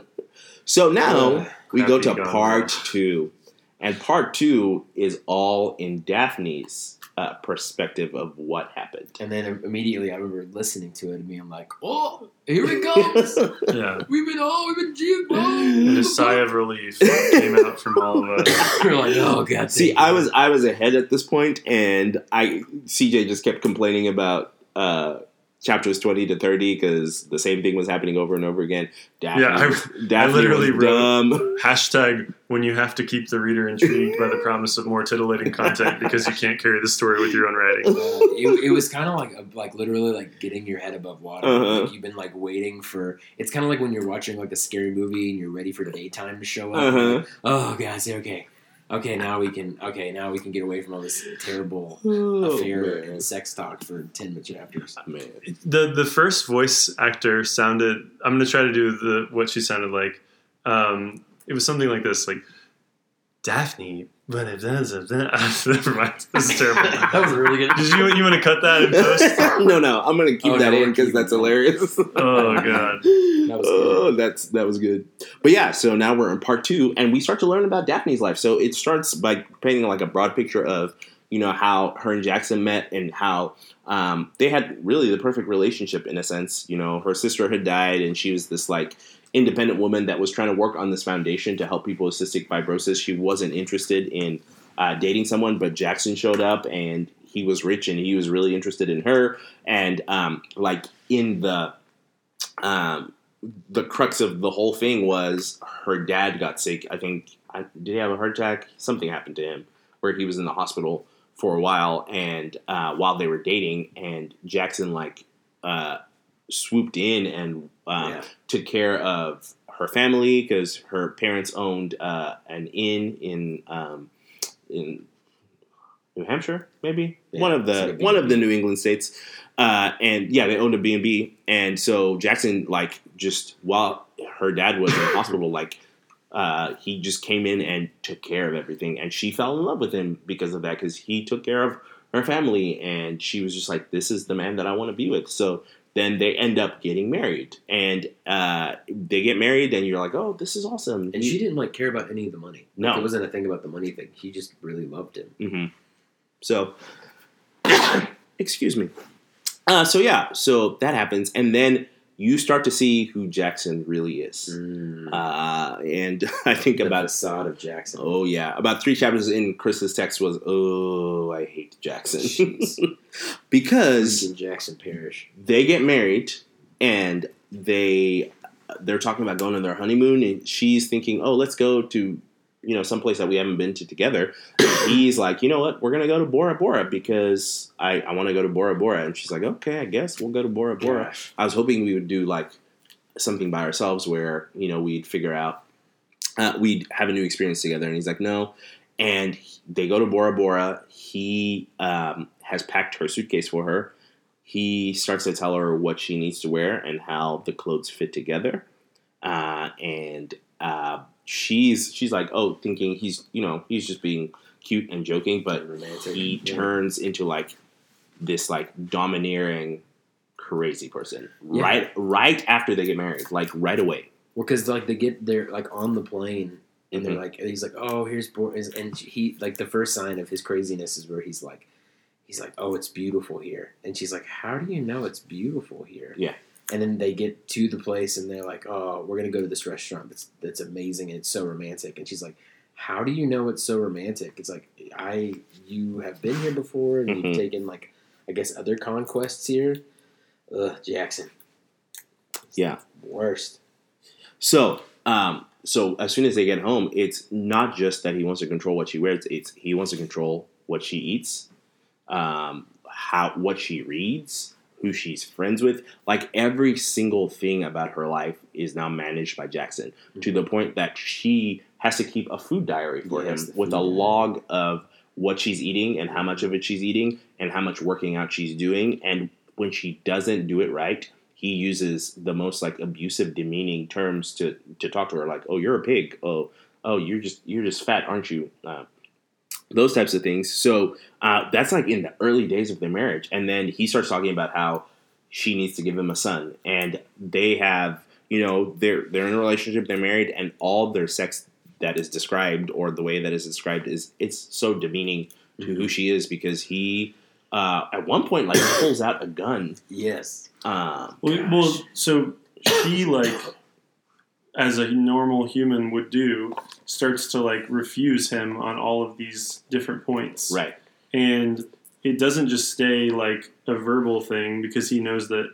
So now Ugh. we go to part Girl. two, and part two is all in Daphne's uh, perspective of what happened. And then immediately I remember listening to it and being like, oh, here it comes. yeah, we've been all, we've been juked. and a sigh of relief came out from all of us. We're like, oh, God. See, I was I was ahead at this point, and I CJ just kept complaining about uh, chapters twenty to thirty because the same thing was happening over and over again. Daphne, Yeah, I- Daphne I literally was wrote- dumb. Hashtag when you have to keep the reader intrigued by the promise of more titillating content because you can't carry the story with your own writing. Uh, it, it was kind of like a, like literally like getting your head above water. Uh-huh. Like you've been like waiting for. It's kind of like when you're watching like a scary movie and you're ready for daytime to show up. Uh-huh. Like, oh, guys, okay, okay, now we can. Okay, now we can get away from all this terrible Oh, affair man. and sex talk for ten chapters. Man. The the first voice actor sounded. I'm going to try to do the what she sounded like. Um, it was something like this, like Daphne. But it does. Never mind. This is terrible. that was really good. Did you you want to cut that in post? no, no, I'm gonna keep Oh, that no, in because that's hilarious. Oh god. That was oh, that's that was good. But yeah, so now we're in part two, and we start to learn about Daphne's life. So it starts by painting like a broad picture of you know how her and Jackson met and how um, they had really the perfect relationship in a sense. You know, her sister had died, and she was this like independent woman that was trying to work on this foundation to help people with cystic fibrosis. She wasn't interested in uh, dating someone, but Jackson showed up and he was rich and he was really interested in her. And um, like in the um, the crux of the whole thing was her dad got sick. I think I, did he have a heart attack? Something happened to him where he was in the hospital for a while, and uh, while they were dating, and Jackson like uh, swooped in and uh, Yeah. took care of her family because her parents owned uh, an inn in um, in New Hampshire, maybe Yeah, one of the one of the New England states. Uh, and yeah, they owned a B and B, and so Jackson, like, just while her dad was in the hospital, like, uh, he just came in and took care of everything, and she fell in love with him because of that, because he took care of her family, and she was just like, "This is the man that I want to be with." So then they end up getting married, and uh, they get married, and you're like, "Oh, this is awesome." And she didn't like care about any of the money. No. Like, it wasn't a thing about the money thing. He just really loved him. hmm So, excuse me. Uh, so yeah, so that happens, and then you start to see who Jackson really is. Mm. Uh, and I think the about facade of Jackson. oh yeah, about three chapters in Chris's text was oh I hate Jackson because Freaking Jackson Parrish. they get married and they they're talking about going on their honeymoon and she's thinking oh let's go to you know someplace that we haven't been to together he's like you know what? We're gonna go to bora bora because i, I want to go to bora bora. And she's like okay i guess we'll go to bora bora. Gosh. i was hoping we would do like something by ourselves where you know we'd figure out uh, we'd have a new experience together. And he's like no. And they go to bora bora. He um, has packed her suitcase for her. He starts to tell her what she needs to wear and how the clothes fit together. Uh, and uh, she's she's like, oh, thinking he's you know he's just being cute and joking, but romantic. he Yeah. turns into like this like domineering, crazy person Yeah. right right after they get married, like right away. Well, because like they get they're like on the plane and they're Mhm. like he's like oh here's and he like the first sign of his craziness is where he's like he's like oh it's beautiful here and she's like how do you know it's beautiful here Yeah. And then they get to the place and they're like oh we're gonna go to this restaurant that's that's amazing and it's so romantic. And she's like how do you know it's so romantic? It's like I you have been here before and Mhm. you've taken like I guess other conquests here. Ugh, Jackson. Yeah. worst. So, um, so as soon as they get home, it's not just that he wants to control what she wears; it's he wants to control what she eats, um, how what she reads, who she's friends with. Like every single thing about her life is now managed by Jackson to the point that she has to keep a food diary for Yes, him with a log of what she's eating and how much of it she's eating and how much working out she's doing. And when she doesn't do it right, he uses the most like abusive, demeaning terms to to talk to her, like, "Oh, you're a pig. Oh, oh, you're just you're just fat, aren't you?" Uh, those types of things. So uh, that's like in the early days of their marriage, and then he starts talking about how she needs to give him a son, and they have, you know, they're they're in a relationship, they're married, and all their sex that is described or the way that is described is it's so demeaning to who she is because he uh, at one point like pulls out a gun. yes Um, Well, well, so she like, as a normal human would do, starts to like refuse him on all of these different points, right. and it doesn't just stay like a verbal thing because he knows that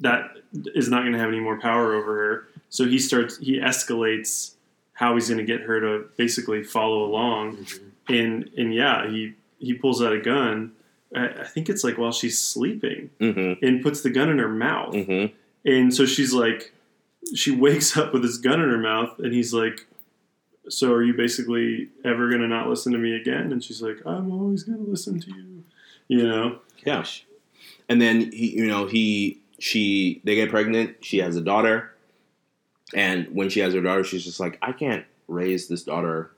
that is not going to have any more power over her. So he starts, he escalates how he's going to get her to basically follow along, and and yeah, he he pulls out a gun. I, I think it's like while she's sleeping, Mm-hmm. and puts the gun in her mouth. Mm-hmm. And so she's like, she wakes up with this gun in her mouth, and he's like, "So are you basically ever gonna not listen to me again?" And she's like, "I'm always gonna listen to you." You know? Yeah. And then he, you know, he, she, they get pregnant. She has a daughter, and when she has her daughter, she's just like, I can't raise this daughter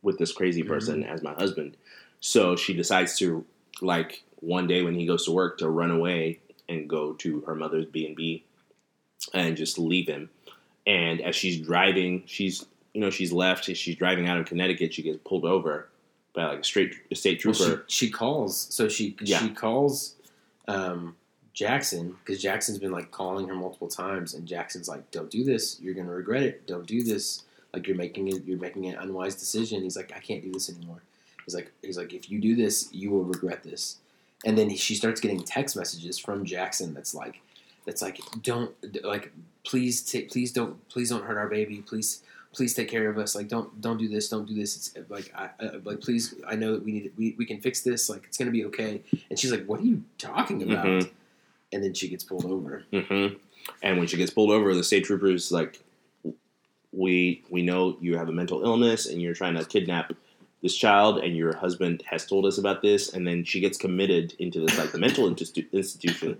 with this crazy mm-hmm. person as my husband. So she decides to, like, one day when he goes to work, to run away and go to her mother's B and B, and just leave him. And as she's driving, she's, you know, she's left. She's driving out of Connecticut. She gets pulled over by like a straight a state Well, trooper. she, she calls. So she Yeah. she calls um, Jackson because Jackson's been like calling her multiple times, and Jackson's like, "Don't do this. You're gonna regret it. Don't do this. Like you're making it. You're making an unwise decision." He's like, "I can't do this anymore." He's like, "He's like, if you do this, you will regret this." And then she starts getting text messages from Jackson that's like, that's like, "Don't like, please take, please don't, please don't hurt our baby. Please." Please take care of us. Like, don't don't do this. Don't do this. It's like, I, I like, please. I know that we need. We, we can fix this. Like, it's gonna be okay. And she's like, "What are you talking about?" Mhm. And then she gets pulled over. hmm And when she gets pulled over, the state trooper's like, "We we know you have a mental illness and you're trying to kidnap this child, and your husband has told us about this." And then she gets committed into this like the mental institu- institution.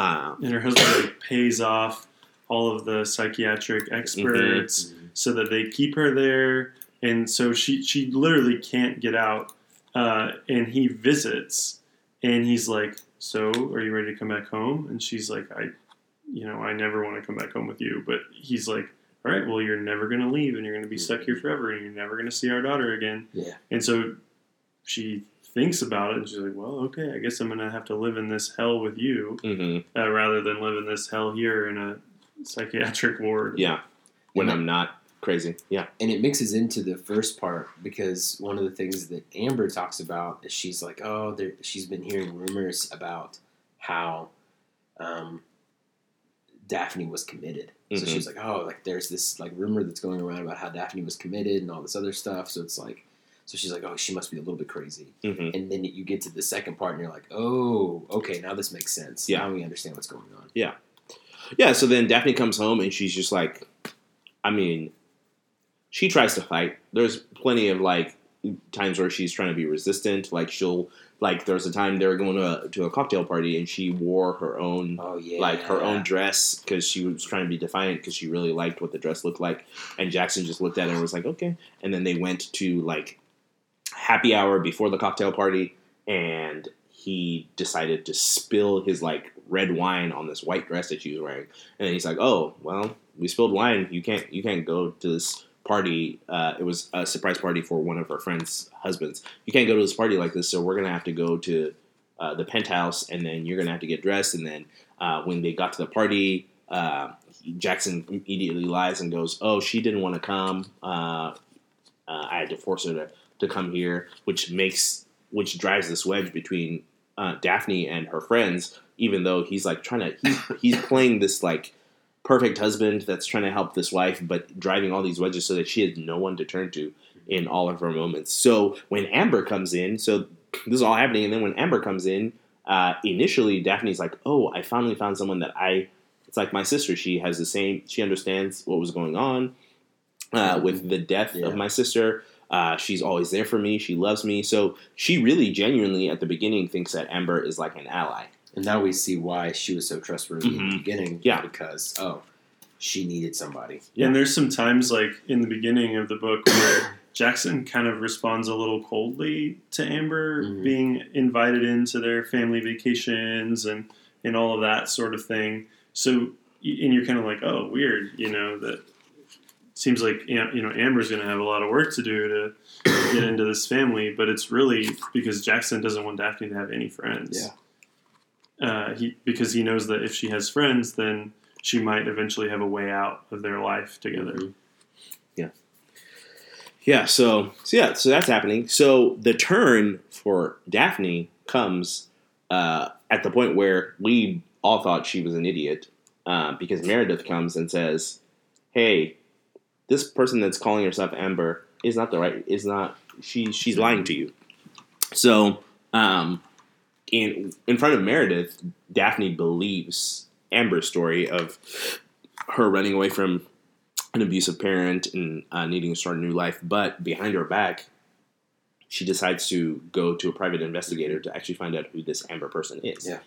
Uh, And her husband like, pays off all of the psychiatric experts so that they keep her there, and so she she literally can't get out. Uh, and he visits, and he's like, "So, are you ready to come back home?" And she's like, "I, you know, I never want to come back home with you." But he's like, "All right, well, you're never going to leave, and you're going to be stuck here forever, and you're never going to see our daughter again." Yeah. And so she thinks about it, and she's like, "Well, okay, I guess I'm going to have to live in this hell with you, hmm uh, rather than live in this hell here in a psychiatric ward." Yeah, when Yeah. I'm not crazy. Yeah. and it mixes into the first part because one of the things that Amber talks about is she's like, oh, there, she's been hearing rumors about how um, Daphne was committed. So Mhm. she's like, oh, like there's this like rumor that's going around about how Daphne was committed and all this other stuff. So it's like, so she's like, oh, she must be a little bit crazy. hmm And then you get to the second part and you're like, oh, okay, now this makes sense. Yeah. Now we understand what's going on. Yeah. Yeah. So then Daphne comes home and she's just like, I mean, she tries to fight. There's plenty of like times where she's trying to be resistant. Like she'll like there's a time they were going to a, to a cocktail party and she wore her own Oh yeah, like her own dress because she was trying to be defiant because she really liked what the dress looked like. And Jackson just looked at her and was like, okay. And then they went to like happy hour before the cocktail party, and he decided to spill his like red wine on this white dress that she was wearing. And he's like, oh well, we spilled wine. You can't you can't go to this party. Uh, it was a surprise party for one of her friends' husbands. You can't go to this party like this, so we're gonna have to go to uh, the penthouse, and then you're gonna have to get dressed. And then uh, when they got to the party, uh, Jackson immediately lies and goes, "Oh, she didn't want to come. Uh, uh, I had to force her to, to come here," which makes which drives this wedge between uh, Daphne and her friends. Even though he's like trying to, he's, he's playing this like perfect husband that's trying to help this wife, but driving all these wedges so that she has no one to turn to in all of her moments. So when Amber comes in, so this is all happening, and then when Amber comes in, uh, initially Daphne's like, "Oh, I finally found someone that I." It's like my sister. She has the same. She understands what was going on uh, with the death Yeah. of my sister. Uh, she's always there for me. She loves me. So she really, genuinely, at the beginning, thinks that Amber is like an ally. And now we see why she was so trustworthy in Mhm. the beginning. Yeah. because oh, she needed somebody. Yeah. And there's some times like in the beginning of the book where Jackson kind of responds a little coldly to Amber Mhm. being invited into their family vacations and and all of that sort of thing. So and you're kind of like, oh, weird, you know that seems like you know, Amber's going to have a lot of work to do to get into this family, but it's really because Jackson doesn't want Daphne to have any friends. Uh, he because he knows that if she has friends, then she might eventually have a way out of their life together. Mhm. Yeah, so so yeah, so that's happening. So the turn for Daphne comes uh, at the point where we all thought she was an idiot uh, because Meredith comes and says, "Hey, this person that's calling herself Amber is not the right. Is not she? She's lying to you." So um, in in front of Meredith, Daphne believes Amber's story of her running away from an abusive parent and uh, needing to start a new life. But behind her back, she decides to go to a private investigator to actually find out who this Amber person is. Yeah.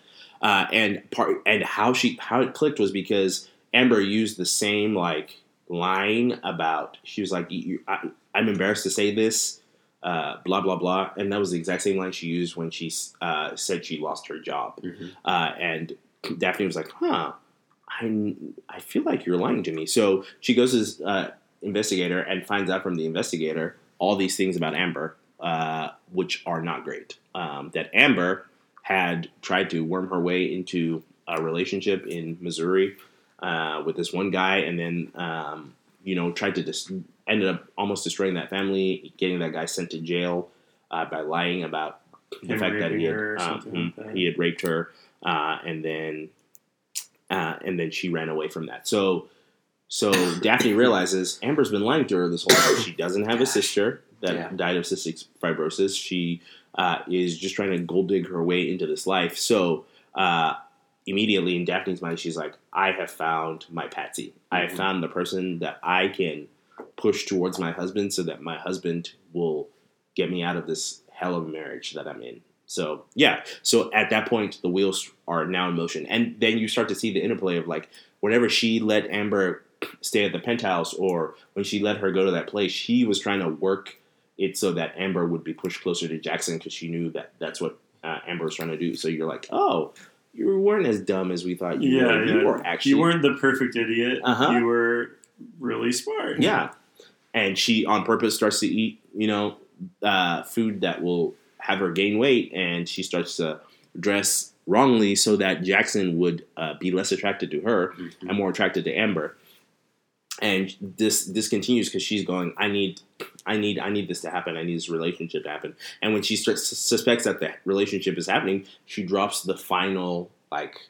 Uh, and part and how she how it clicked was because Amber used the same like line about she was like you, I, I'm embarrassed to say this. Uh, blah blah blah, and that was the exact same line she used when she uh, said she lost her job. Mhm. Uh, and Daphne was like, "Huh, I, I feel like you're lying to me. So she goes to this uh, investigator and finds out from the investigator all these things about Amber, uh, which are not great. Um, that Amber had tried to worm her way into a relationship in Missouri uh, with this one guy, and then um, you know tried to dis- ended up almost destroying that family, getting that guy sent to jail uh, by lying about the fact that he had her uh, like that. he had raped her, uh, and then uh, and then she ran away from that. So so Daphne realizes Amber's been lying to her this whole time. She doesn't have a sister that Yeah. died of cystic fibrosis. She uh, is just trying to gold dig her way into this life. So uh, immediately in Daphne's mind, she's like, "I have found my Patsy. I have Mhm. found the person that I can push towards my husband, so that my husband will get me out of this hell of a marriage that I'm in." So yeah, so at that point, the wheels are now in motion, and then you start to see the interplay of like whenever she let Amber stay at the penthouse, or when she let her go to that place, she was trying to work it so that Amber would be pushed closer to Jackson because she knew that that's what uh, Amber was trying to do. So you're like, oh, you weren't as dumb as we thought you Yeah, were. You yeah. were actually you weren't the perfect idiot. Uh-huh. You were really smart. Yeah. And she on purpose starts to eat, you know, uh, food that will have her gain weight, and she starts to dress wrongly so that Jackson would uh, be less attracted to her Mhm. and more attracted to Amber. And this this continues because she's going. I need, I need, I need this to happen. I need this relationship to happen. And when she starts, suspects that the relationship is happening, she drops the final like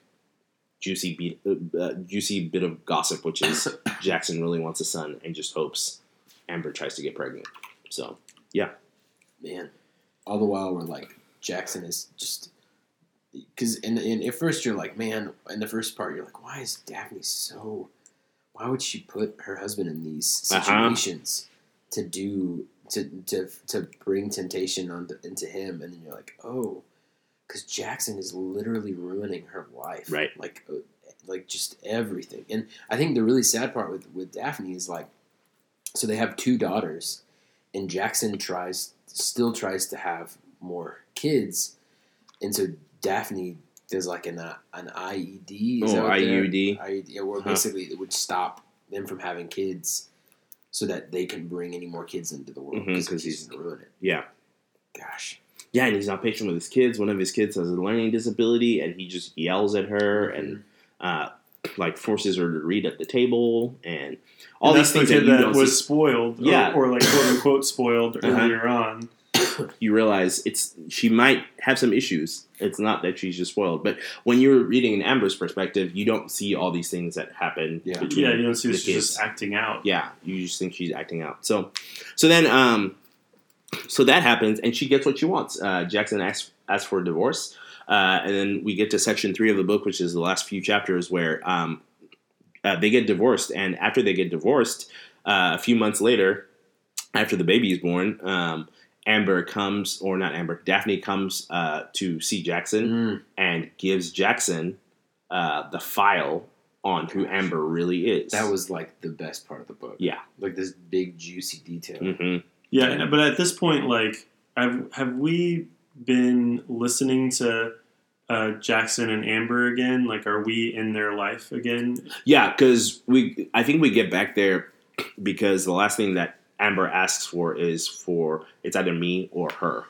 juicy beat, uh, uh, juicy bit of gossip, which is Jackson really wants a son and just hopes Amber tries to get pregnant. So yeah. man. All the while, we're like Jackson is just because in, in at first you're like, man. In the first part, you're like, why is Daphne so? Why would she put her husband in these Uh-huh. situations to do to to to bring temptation on into him? And then you're like, oh, because Jackson is literally ruining her life, Right. Like, uh, like just everything. And I think the really sad part with with Daphne is like, so they have two daughters, and Jackson tries still tries to have more kids, and so Daphne does like an uh, an IED, is Oh, that IUD. IUD, yeah, where Huh. basically it would stop them from having kids, so that they can bring any more kids into the world because because 'cause he's he's- gonna ruin it. Yeah. Gosh. Yeah, and he's not patient with his kids. One of his kids has a learning disability, and he just yells at her and uh, like forces her to read at the table, and all And these things the that that was see. spoiled, or, Yeah. or like quote unquote spoiled Uh-huh. earlier on. You realize it's she might have some issues. It's not that she's just spoiled, but when you're reading in Amber's perspective, you don't see all these things that happen. Yeah. between Yeah, you don't see that she's just acting out. yeah you just think she's acting out so so then um so that happens and she gets what she wants uh jackson asks asks for a divorce uh and then we get to section three of the book which is the last few chapters where um uh, they get divorced and after they get divorced uh, a few months later after the baby is born um amber comes or not amber daphne comes uh to see jackson Mm. and gives jackson uh the file on who amber really is That was like the best part of the book. Yeah. Like this big juicy detail. hmm Yeah, and- but at this point, like, have have we been listening to uh, Jackson and Amber again? Like, are we in their life again? Yeah, because we, I think we get back there because the last thing that Amber asks for is for it's either me or her.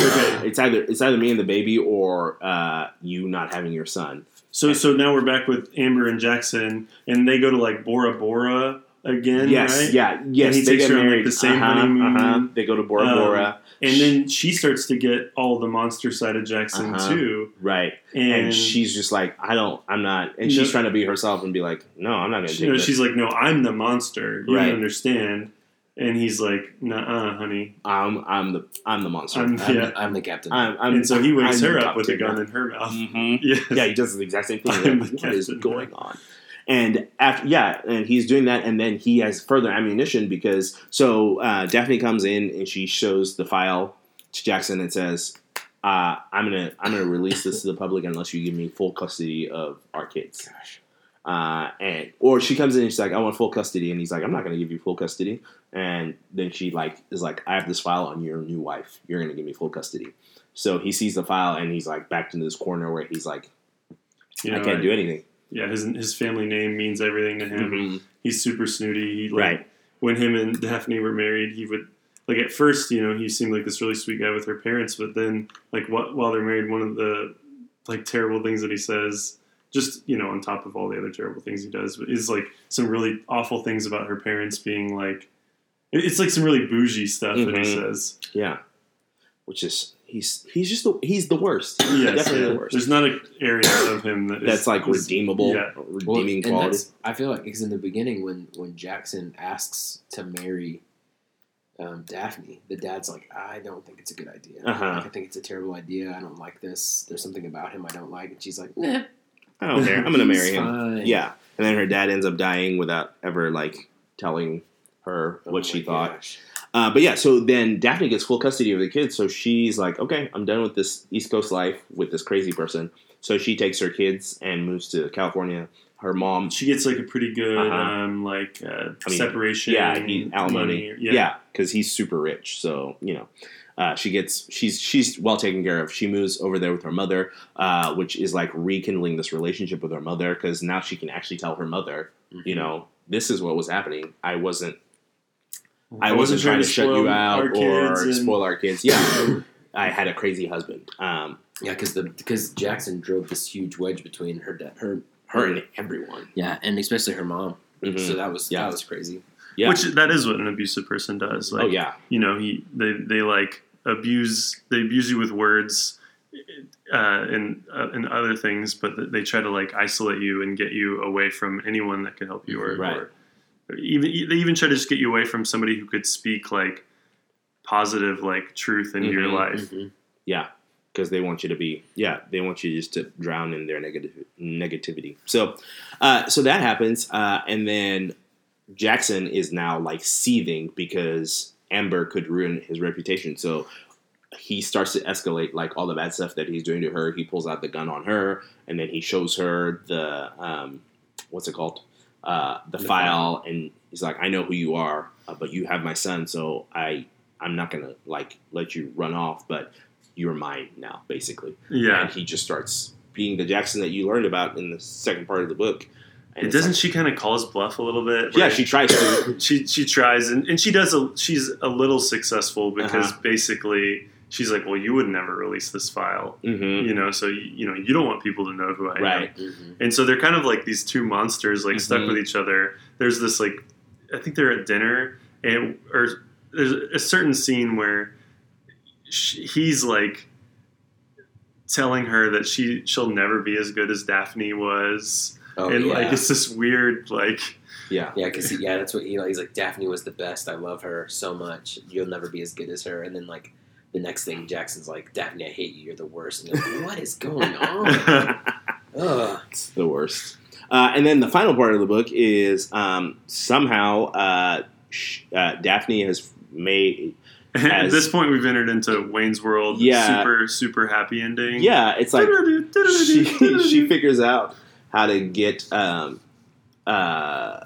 Okay. It's either it's either me and the baby or uh, you not having your son. So so now we're back with Amber and Jackson, and they go to like Bora Bora again, yes, right? yeah, yes. he they takes get her on, like, married. the same uh-huh, honeymoon. uh-huh. They go to Bora Um, Bora, And then she starts to get all the monster side of Jackson Uh-huh. too, right? and, And, she's just like, I don't, I'm not, and she's No. trying to be herself and be like, no, I'm not gonna she- you know, she's like, "No, I'm the monster. You Right. don't understand." And he's like, "Nah, honey." I'm, I'm the, I'm the monster. I'm- I'm, Yeah. the, I'm the captain. I'm, I'm, and so he wakes I'm her up with a captain. gun in her mouth. Mhm. Yes. Yeah, he does the exact same thing. I'm You're the like, what is captain. going on? And after, yeah, and he's doing that, and then he has further ammunition because so uh, Daphne comes in and she shows the file to Jackson and says, uh, "I'm gonna I'm gonna release this to the public unless you give me full custody of our kids." Gosh. Uh, and or she comes in and she's like, "I want full custody," and he's like, "I'm not gonna give you full custody." And then she like is like, "I have this file on your new wife. You're gonna give me full custody." So he sees the file and he's like backed into this corner where he's like, You "I know, can't do anything." Yeah, his his family name means everything to him. Mhm. He's super snooty. He, like, Right. When him and Daphne were married, he would like at first, you know, he seemed like this really sweet guy with her parents, but then like what while they're married, one of the like terrible things that he says, just you know, on top of all the other terrible things he does, is like some really awful things about her parents being like. It- It's like some really bougie stuff that he Mhm. says. Yeah, which is he's he's just the, he's the worst. Yes, definitely yeah. the worst. There's not an area of him that is, That's like is- redeemable, Yeah, redeeming and quality. I feel like because in the beginning when when Jackson asks to marry um, Daphne, the dad's like, I don't think it's a good idea. Uh-huh. Like, I think it's a terrible idea. I don't like this. There's something about him I don't like. And she's like, Nah, I don't care. I'm gonna marry him. fine. Yeah, and then her dad ends up dying without ever like telling her Oh what she thought. Uh, but yeah, so then Daphne gets full custody of the kids, so she's like, okay, I'm done with this East Coast life with this crazy person. So she takes her kids and moves to California. Her mom, she gets like a pretty good Uh-huh. um like uh, I mean, separation. yeah, he, alimony, money. yeah, because he's super rich. So you know, uh, she gets she's she's well taken care of. She moves over there with her mother, uh, which is like rekindling this relationship with her mother because now she can actually tell her mother, Mhm. you know, this is what was happening. I wasn't I wasn't trying to shut you out or and- spoil our kids. Yeah, I had a crazy husband. Um, Yeah, because the because Jackson drove this huge wedge between her dad, her her and everyone. yeah, and especially her mom. Mhm. So that was Yeah. that was crazy. Yeah. Which that is what an abusive person does. Like, oh yeah. you know, he they they like abuse they abuse you with words uh, and uh, and other things, but they try to like isolate you and get you away from anyone that could help you, or, Right. or even they even try to just get you away from somebody who could speak like positive like truth in your Mhm, life. Mhm. Yeah, because they want you to be yeah they want you just to drown in their negative negativity. So, uh, so that happens, uh, and then Jackson is now like seething because Amber could ruin his reputation. So he starts to escalate like all the bad stuff that he's doing to her. He pulls out the gun on her, and then he shows her the um, what's it called, uh, the, The file, and he's like, "I know who you are, uh, but you have my son, so I I'm not gonna like let you run off, but you're mine now, basically." Yeah. and he just starts being the Jackson that you learned about in the second part of the book. And doesn't like- she kind of call his bluff a little bit? Yeah, she tries to. she she tries and, and she does a she's a little successful because Uh-huh. basically she's like, well, you would never release this file, hmm you know, so you, you know you don't want people to know who I am. Right. Mhm. And so they're kind of like these two monsters, like stuck Mhm. with each other. There's this like, I think they're at dinner, and or there's a certain scene where she, he's like telling her that she she'll never be as good as Daphne was, Oh, and yeah. like it's this weird like Yeah. Yeah, because yeah, that's what you know. He's like Daphne was the best. I love her so much. You'll never be as good as her. And then like the next thing, Jackson's like Daphne, I hate you. You're the worst. And like, what is going on? Ugh. It's the worst. Uh, and then the final part of the book is um, somehow uh, sh- uh, Daphne has made. At this point, we've entered into Wayne's World. Yeah. super super happy ending. Yeah, it's like she she figures out how to get um, uh,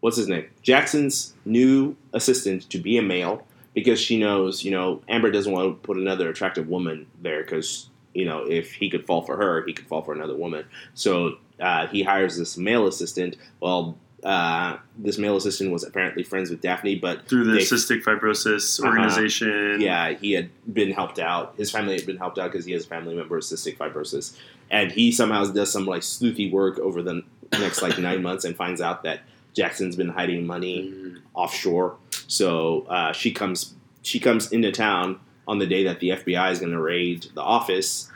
what's his name Jackson's new assistant to be a male because she knows you know Amber doesn't want to put another attractive woman there because you know if he could fall for her he could fall for another woman so uh, he hires this male assistant well uh, this male assistant was apparently friends with Daphne but through the they- cystic fibrosis Uh-huh. organization. yeah, he had been helped out. His family had been helped out because he has a family member with cystic fibrosis, and he somehow does some like sleuthy work over the next like nine months and finds out that Jackson's been hiding money Mm. offshore. So uh, she comes she comes into town on the day that the FBI is going to raid the office.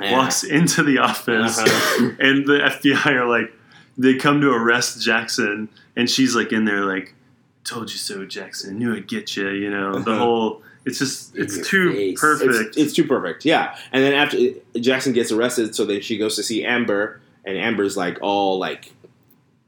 And- walks into the office, Uh-huh. and the FBI are like, they come to arrest Jackson, and she's like in there like, "Told you so, Jackson. Knew I'd get you." You know, the Uh-huh. whole. It's just it's too face. perfect. It's, it's too perfect, yeah. And then after Jackson gets arrested, so then she goes to see Amber, and Amber's like all like,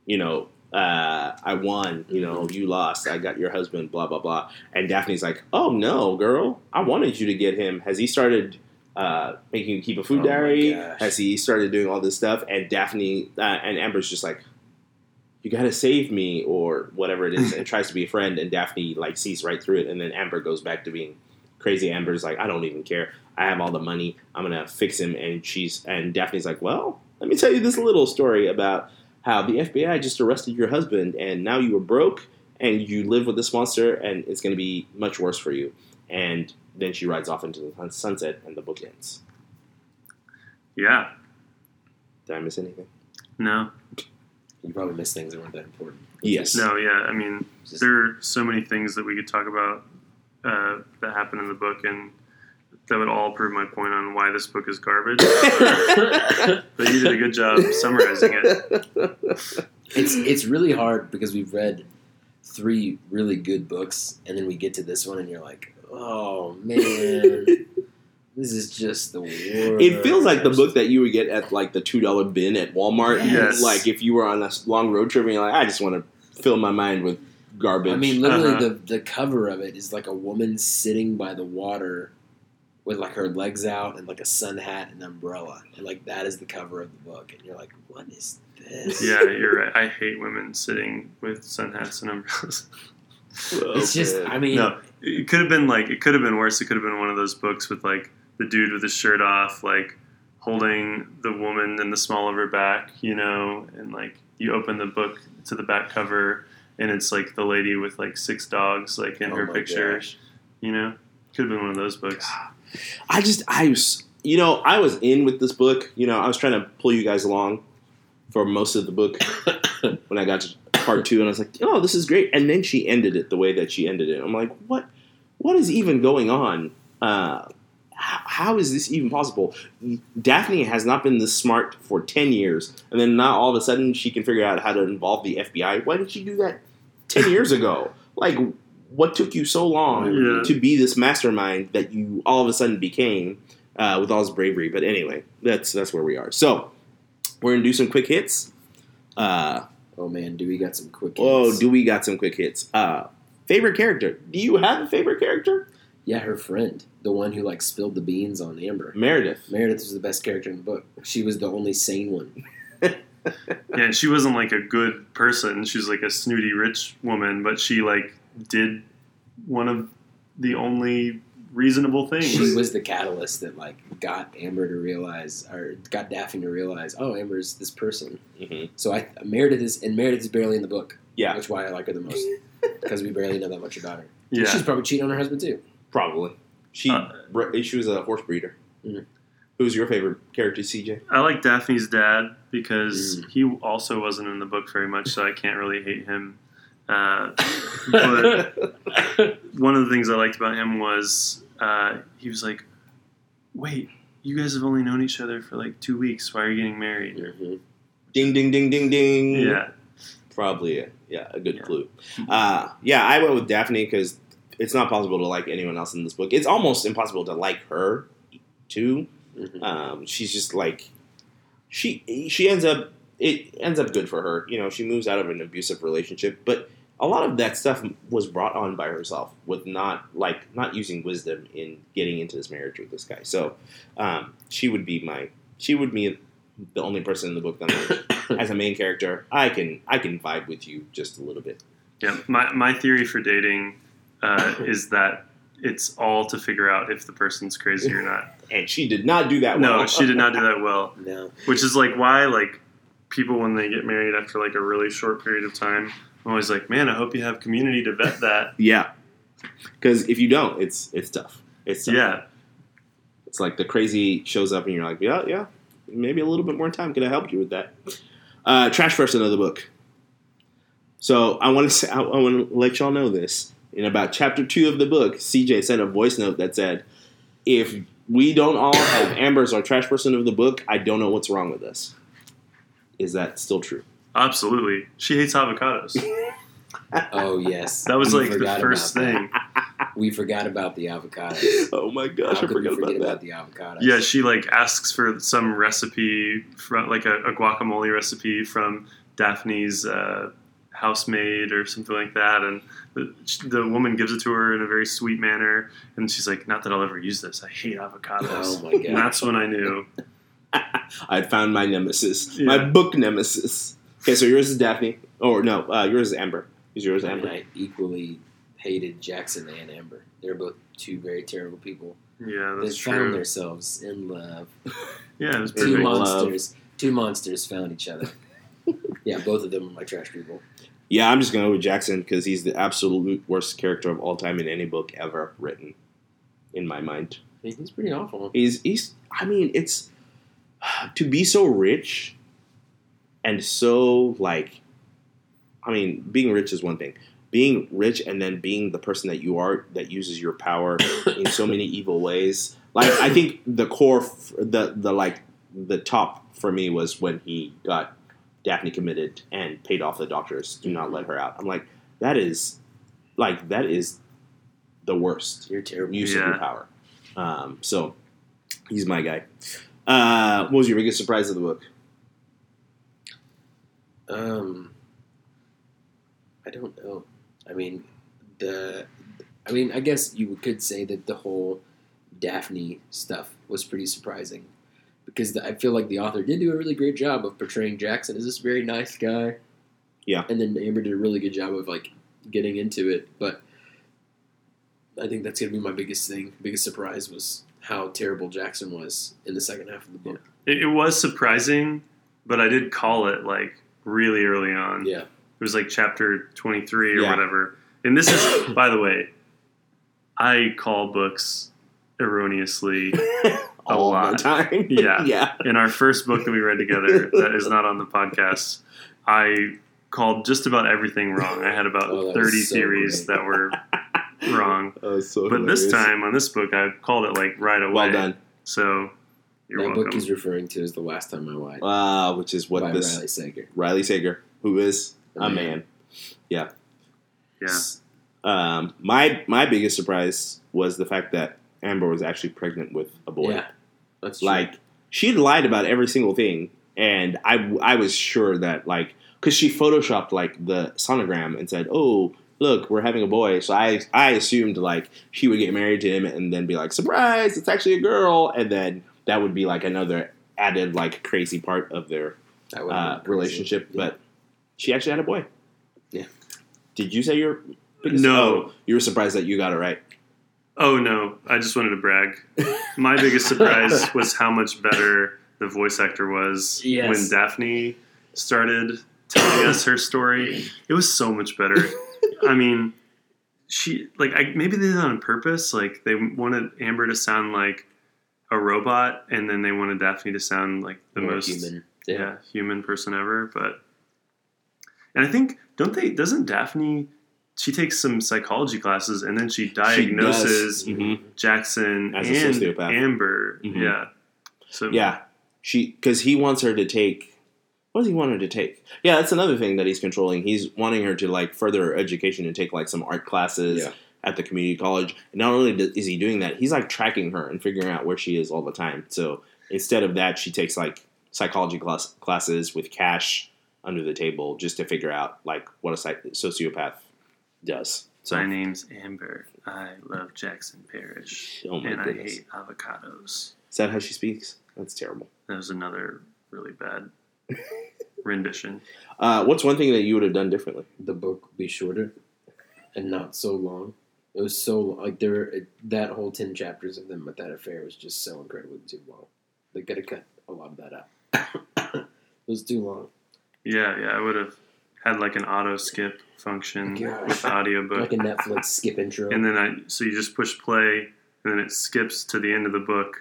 you know, uh, I won, you know, you lost, I got your husband, blah blah blah. And Daphne's like, oh no, girl, I wanted you to get him. Has he started uh, making you keep a food Oh diary? Has he started doing all this stuff? And Daphne uh, and Amber's just like. You gotta save me, or whatever it is, and tries to be a friend. And Daphne like sees right through it, and then Amber goes back to being crazy amber's like i don't even care i have all the money i'm gonna fix him and she's and daphne's like well let me tell you this little story about how the fbi just arrested your husband and now you are broke and you live with this monster and it's gonna be much worse for you and then she rides off into the sunset and the book ends yeah. did i miss anything No. You probably missed things that weren't that important. yes No. Yeah. I mean, there are so many things that we could talk about uh, that happen in the book, and that would all prove my point on why this book is garbage. but you did a good job summarizing it. it's it's really hard because we've read three really good books, and then we get to this one, and you're like, oh man, this is just the worst. It feels like the book that you would get at like the two dollar bin at Walmart. Yes. Like if you were on a long road trip and you're like, I just want to fill my mind with garbage. I mean, literally, Uh-huh. the the cover of it is like a woman sitting by the water with like her legs out and like a sun hat and umbrella, and like that is the cover of the book, and you're like, what is this? Yeah, you're right. I hate women sitting with sun hats and umbrellas. It's just, I mean, No, it could have been like it could have been worse. It could have been one of those books with like the dude with his shirt off, like holding the woman in the small of her back, you know, and like you open the book to the back cover and it's like the lady with like six dogs like in Oh her picture, gosh. you know. Could have been one of those books. I just I was you know I was in with this book. You know I was trying to pull you guys along for most of the book when I got to part two, and I was like, oh, this is great. And then she ended it the way that she ended it. I'm like, what? What is even going on? Uh, how, is this even possible? Daphne has not been this smart for ten years, and then now all of a sudden she can figure out how to involve the FBI. Why didn't she do that ten years ago? Like, what took you so long Yeah. to be this mastermind that you all of a sudden became uh, with all this bravery? But anyway, that's that's where we are. So we're gonna do some quick hits. Uh, oh man, do we got some quick? hits. oh, do we got some quick hits? Uh, favorite character. Do you have a favorite character? Yeah, her friend, the one who like spilled the beans on Amber. Meredith. Meredith was the best character in the book. She was the only sane one. Yeah, she wasn't like a good person. She was like a snooty rich woman, but she like did one of the only reasonable things. She was the catalyst that like got Amber to realize, or got Daphne to realize, oh, Amber's this person. hmm So I Meredith is, and Meredith is barely in the book. Yeah. That's why I like her the most because we barely know that much about her. yeah, She's probably cheating on her husband too. Probably. She Uh, she was a horse breeder. Mhm. Who's your favorite character, CJ? I like Daphne's dad because Mm. he also wasn't in the book very much, so I can't really hate him. Uh, but one of the things I liked about him was uh, he was like, "Wait, you guys have only known each other for like two weeks. Why are you getting married?" Mhm. ding ding ding ding ding. Yeah, Probably a, yeah, a good Yeah. clue. Uh, yeah, I went with Daphne because it's not possible to like anyone else in this book. It's almost impossible to like her too. Mhm. Um, she's just like she she ends up it ends up good for her. You know, she moves out of an abusive relationship, but a lot of that stuff was brought on by herself with not like not using wisdom in getting into this marriage with this guy. So um, she would be my she would be the only person in the book that I'm like, as a main character, I can I can vibe with you just a little bit. yeah. My my theory for dating uh, is that it's all to figure out if the person's crazy or not. And she did not do that No, well. she did not do that well. No. which is like why like people when they get married after like a really short period of time i'm always like man i hope you have community to vet that Yeah, because if you don't, it's it's tough. It's tough. yeah It's like the crazy shows up and you're like, yeah, yeah, maybe a little bit more time could have helped you with that. Uh, trash person of the book. So I want to say, I, I want to let y'all know this. In about chapter two of the book, CJ sent a voice note that said, "If we don't all have Amber as our trash person of the book, I don't know what's wrong with us." Is that still true? Absolutely she hates avocados Oh yes. that was We like the first about that. thing We forgot about the avocados. Oh my How gosh, I we forgot about about, the avocados? yeah she like asks for some recipe from like a, a guacamole recipe from daphne's uh, housemaid or something like that and the, the woman gives it to her in a very sweet manner and she's like not that i'll ever use this i hate avocados Oh my and god. that's when i knew I'd found my nemesis, Yeah. my book nemesis. Okay, so yours is Daphne. Or no, uh, yours is Amber. Is yours I, mean, Amber? I equally hated Jackson and Amber. They're both two very terrible people. yeah that's They that's found true themselves in love. yeah it was Two Two perfect. mon- monsters. Two monsters found each other. yeah, both of them are my trash people. Yeah, I'm just going to go with Jackson because he's the absolute worst character of all time in any book ever written, in my mind. He's pretty awful. He's, he's I mean, it's to be so rich and so, like, I mean, being rich is one thing. Being rich and then being the person that you are that uses your power in so many evil ways. Like, I think the core, f- the, the, like, the top for me was when he got Daphne committed and paid off the doctors to not let her out. I'm like, that is, like, that is the worst You're terrible. use of your power. Um, so he's my guy. Uh, what was your biggest surprise of the book? Um, I don't know. I mean, the. I mean, I guess you could say that the whole Daphne stuff was pretty surprising because the, I feel like the author did do a really great job of portraying Jackson as this very nice guy. Yeah. and then Amber did a really good job of like getting into it, but I think that's gonna be my biggest thing. Biggest surprise was how terrible Jackson was in the second half of the book. It, it was surprising, but I did call it like really early on. Yeah, It was like chapter 23 or Yeah. whatever. And this is, by the way, I call books erroneously. The lot. time. Yeah. yeah. In our first book that we read together, that is not on the podcast, I called just about everything wrong. I had about Oh, 30 so theories great. that were wrong. Oh, so But this time on this book, I called it like right away. well done. So you're that welcome. book he's referring to is the last time I lied Uh, which is what by this Riley Sager. Riley Sager, who is a A man. man. yeah. Um, my my biggest surprise was the fact that Amber was actually pregnant with a boy. Yeah, that's true. Like she had lied about every single thing, and I I was sure that like because she photoshopped like the sonogram and said, "Oh, look, we're having a boy. So I I assumed like she would get married to him and then be like, surprise, it's actually a girl, and then that would be like another added like crazy part of their uh, relationship. Yeah. But she actually had a boy. Yeah. Did you say you're? No. Oh, you were surprised that you got it right. Oh no, I just wanted to brag. My biggest surprise was how much better the voice actor was Yes. when Daphne started telling us her story. It was so much better. I mean, she like I, maybe they did it on purpose. Like they wanted Amber to sound like a robot, and then they wanted Daphne to sound like the More most human. yeah. human person ever. But and I think don't they? Doesn't Daphne? She takes some psychology classes, and then she diagnoses Mhm. Jackson As and sociopath. Amber. Mhm. Yeah. So Yeah, she because he wants her to take. What does he want her to take? Yeah, that's another thing that he's controlling. He's wanting her to like further her education and take like some art classes Yeah. At the community college. And not only is he doing that, he's like tracking her and figuring out where she is all the time. So instead of that, she takes like psychology class, classes with cash under the table just to figure out like what a psych- sociopath does. So my name's Amber. I love Jackson Parrish, Oh my and goodness. I hate avocados. is that how she speaks? That's terrible. That was another really bad rendition. Uh, what's one thing that you would have done differently? The book be shorter and not so long. It was so like there it, that whole ten chapters of them with that affair was just so incredibly too long. They could have cut a lot of that out. it was too long. Yeah, yeah. I would have had like an auto skip function oh, Gosh. with the audiobook. Like a Netflix skip intro. and then I so you just push play, and then it skips to the end of the book,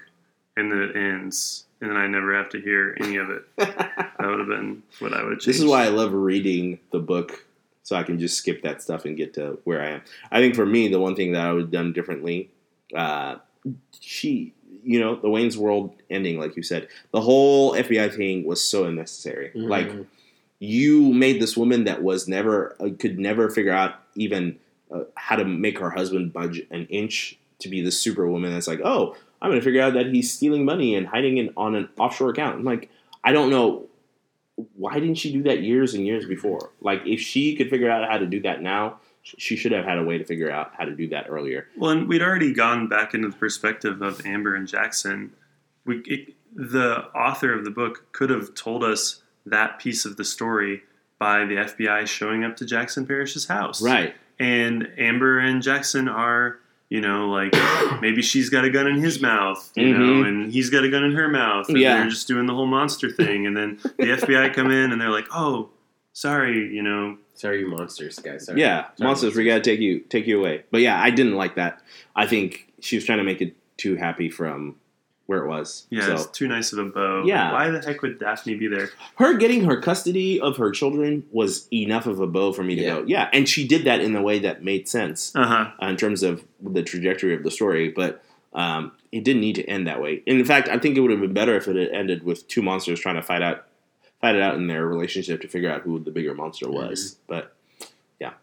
and then it ends, and then I never have to hear any of it. That would have been what I would have changed. This is why I love reading the book, so I can just skip that stuff and get to where I am. I think for me, the one thing that I would have done differently, uh, she, you know, the Wayne's World ending, like you said, the whole FBI thing was so unnecessary. Mhm. Like you made this woman that was never uh, could never figure out even uh, how to make her husband budge an inch to be the superwoman that's like, oh, I'm going to figure out that he's stealing money and hiding it on an offshore account. I'm like, I don't know why didn't she do that years and years before? Like, if she could figure out how to do that now, she should have had a way to figure out how to do that earlier. Well, and we'd already gone back into the perspective of Amber and Jackson. We, it, the author of the book could have told us that piece of the story by the FBI showing up to Jackson Parrish's house. Right. And Amber and Jackson are, you know, like maybe she's got a gun in his mouth, you know, Mhm. and he's got a gun in her mouth. And Yeah. they're just doing the whole monster thing. And then the FBI come in and they're like, oh, sorry, you know, Sorry, you monsters, guys. Sorry. Yeah, Sorry, monsters, we gotta take you take you away. But yeah, I didn't like that. I think she was trying to make it too happy from where it was. yeah, So it's too nice of a bow. Yeah. Why the heck would Daphne be there? her getting her custody of her children was enough of a bow for me to Yeah. go, yeah. And she did that in a way that made sense Uh huh. uh, in terms of the trajectory of the story. But um, it didn't need to end that way. And in fact, I think it would have been better if it had ended with two monsters trying to fight out fight it out in their relationship to figure out who the bigger monster was. But yeah.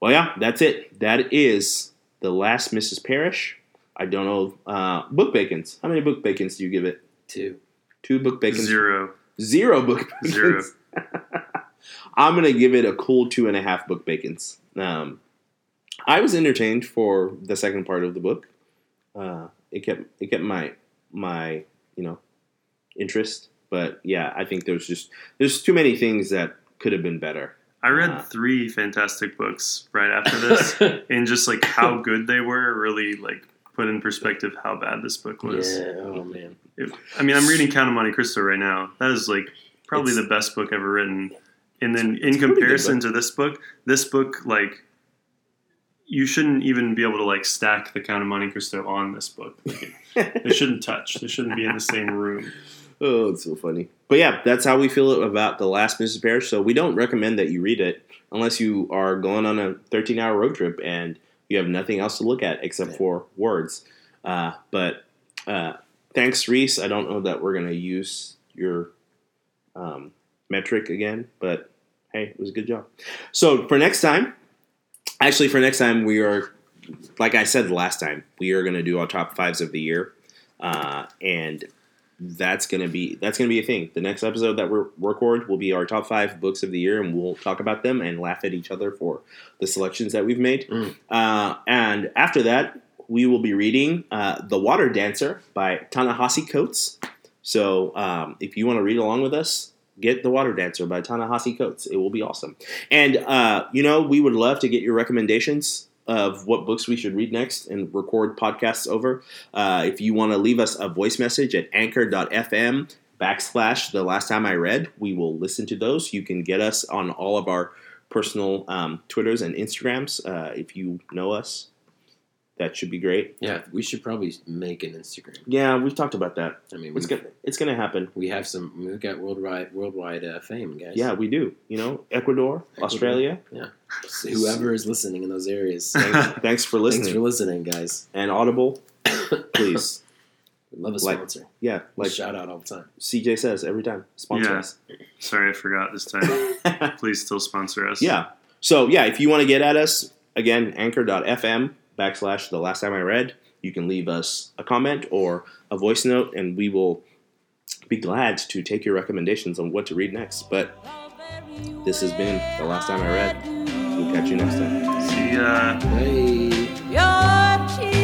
Well, yeah, that's it. That is the last Mrs. Parrish. I don't know. Uh, book bacons. How many book bacons do you give it? Two. Two book bacons. Zero. Zero book bacons. Zero. I'm gonna give it a cool two and a half book bacons. Um, I was entertained for the second part of the book. Uh, it kept it kept my my you know interest, but yeah, I think there's just there's too many things that could have been better. I read Uh. three fantastic books right after this, and just like how good they were really like put in perspective how bad this book was. yeah. Oh man. It- I mean, I'm reading Count of Monte Cristo right now. That is like probably It's- the best book ever written. And then It's in comparison to this book, this book like you shouldn't even be able to like stack the Count of Monte Cristo on this book. Like, they shouldn't touch. They shouldn't be in the same room. Oh, it's so funny. But yeah, that's how we feel about the last Mrs. Parrish. So we don't recommend that you read it unless you are going on a 13 hour road trip and you have nothing else to look at except for words. Uh, but uh, thanks, Reese. I don't know that we're going to use your um, metric again, but hey, it was a good job. So for next time, actually, for next time, we are, like I said last time, we are going to do our top fives of the year. Uh, and that's gonna be that's gonna be a thing. The next episode that we record will be our top five books of the year, and we'll talk about them and laugh at each other for the selections that we've made. Mm. Uh, and after that, we will be reading uh, "The Water Dancer" by Ta-Nehisi Coates. So um, if you want to read along with us, get "The Water Dancer" by Ta-Nehisi Coates. It will be awesome. And uh, you know, we would love to get your recommendations of what books we should read next and record podcasts over. Uh, if you want to leave us a voice message at anchor.fm backslash the last time I read, we will listen to those. You can get us on all of our personal um, Twitters and Instagrams. Uh, if you know us, that should be great. Yeah, we should probably make an Instagram. Yeah, we've talked about that. I mean, It's gonna it's gonna happen. we have some. We've got worldwide worldwide uh, fame, guys. Yeah, we do. You know, Ecuador, Australia. So whoever is listening in those areas, Thanks, thanks for thanks listening. for listening, guys. and Audible, please. Love a Like- sponsor. Yeah, like Shout out all the time. CJ says every time. Sponsor Yeah. us. Sorry, I forgot this time. Please still sponsor us. yeah. So yeah, if you want to get at us, again, anchor.fm backslash the last time I read, you can leave us a comment or a voice note and we will be glad to take your recommendations on what to read next. But this has been the last time I read. We'll catch you next time. See ya. Bye. Your cheek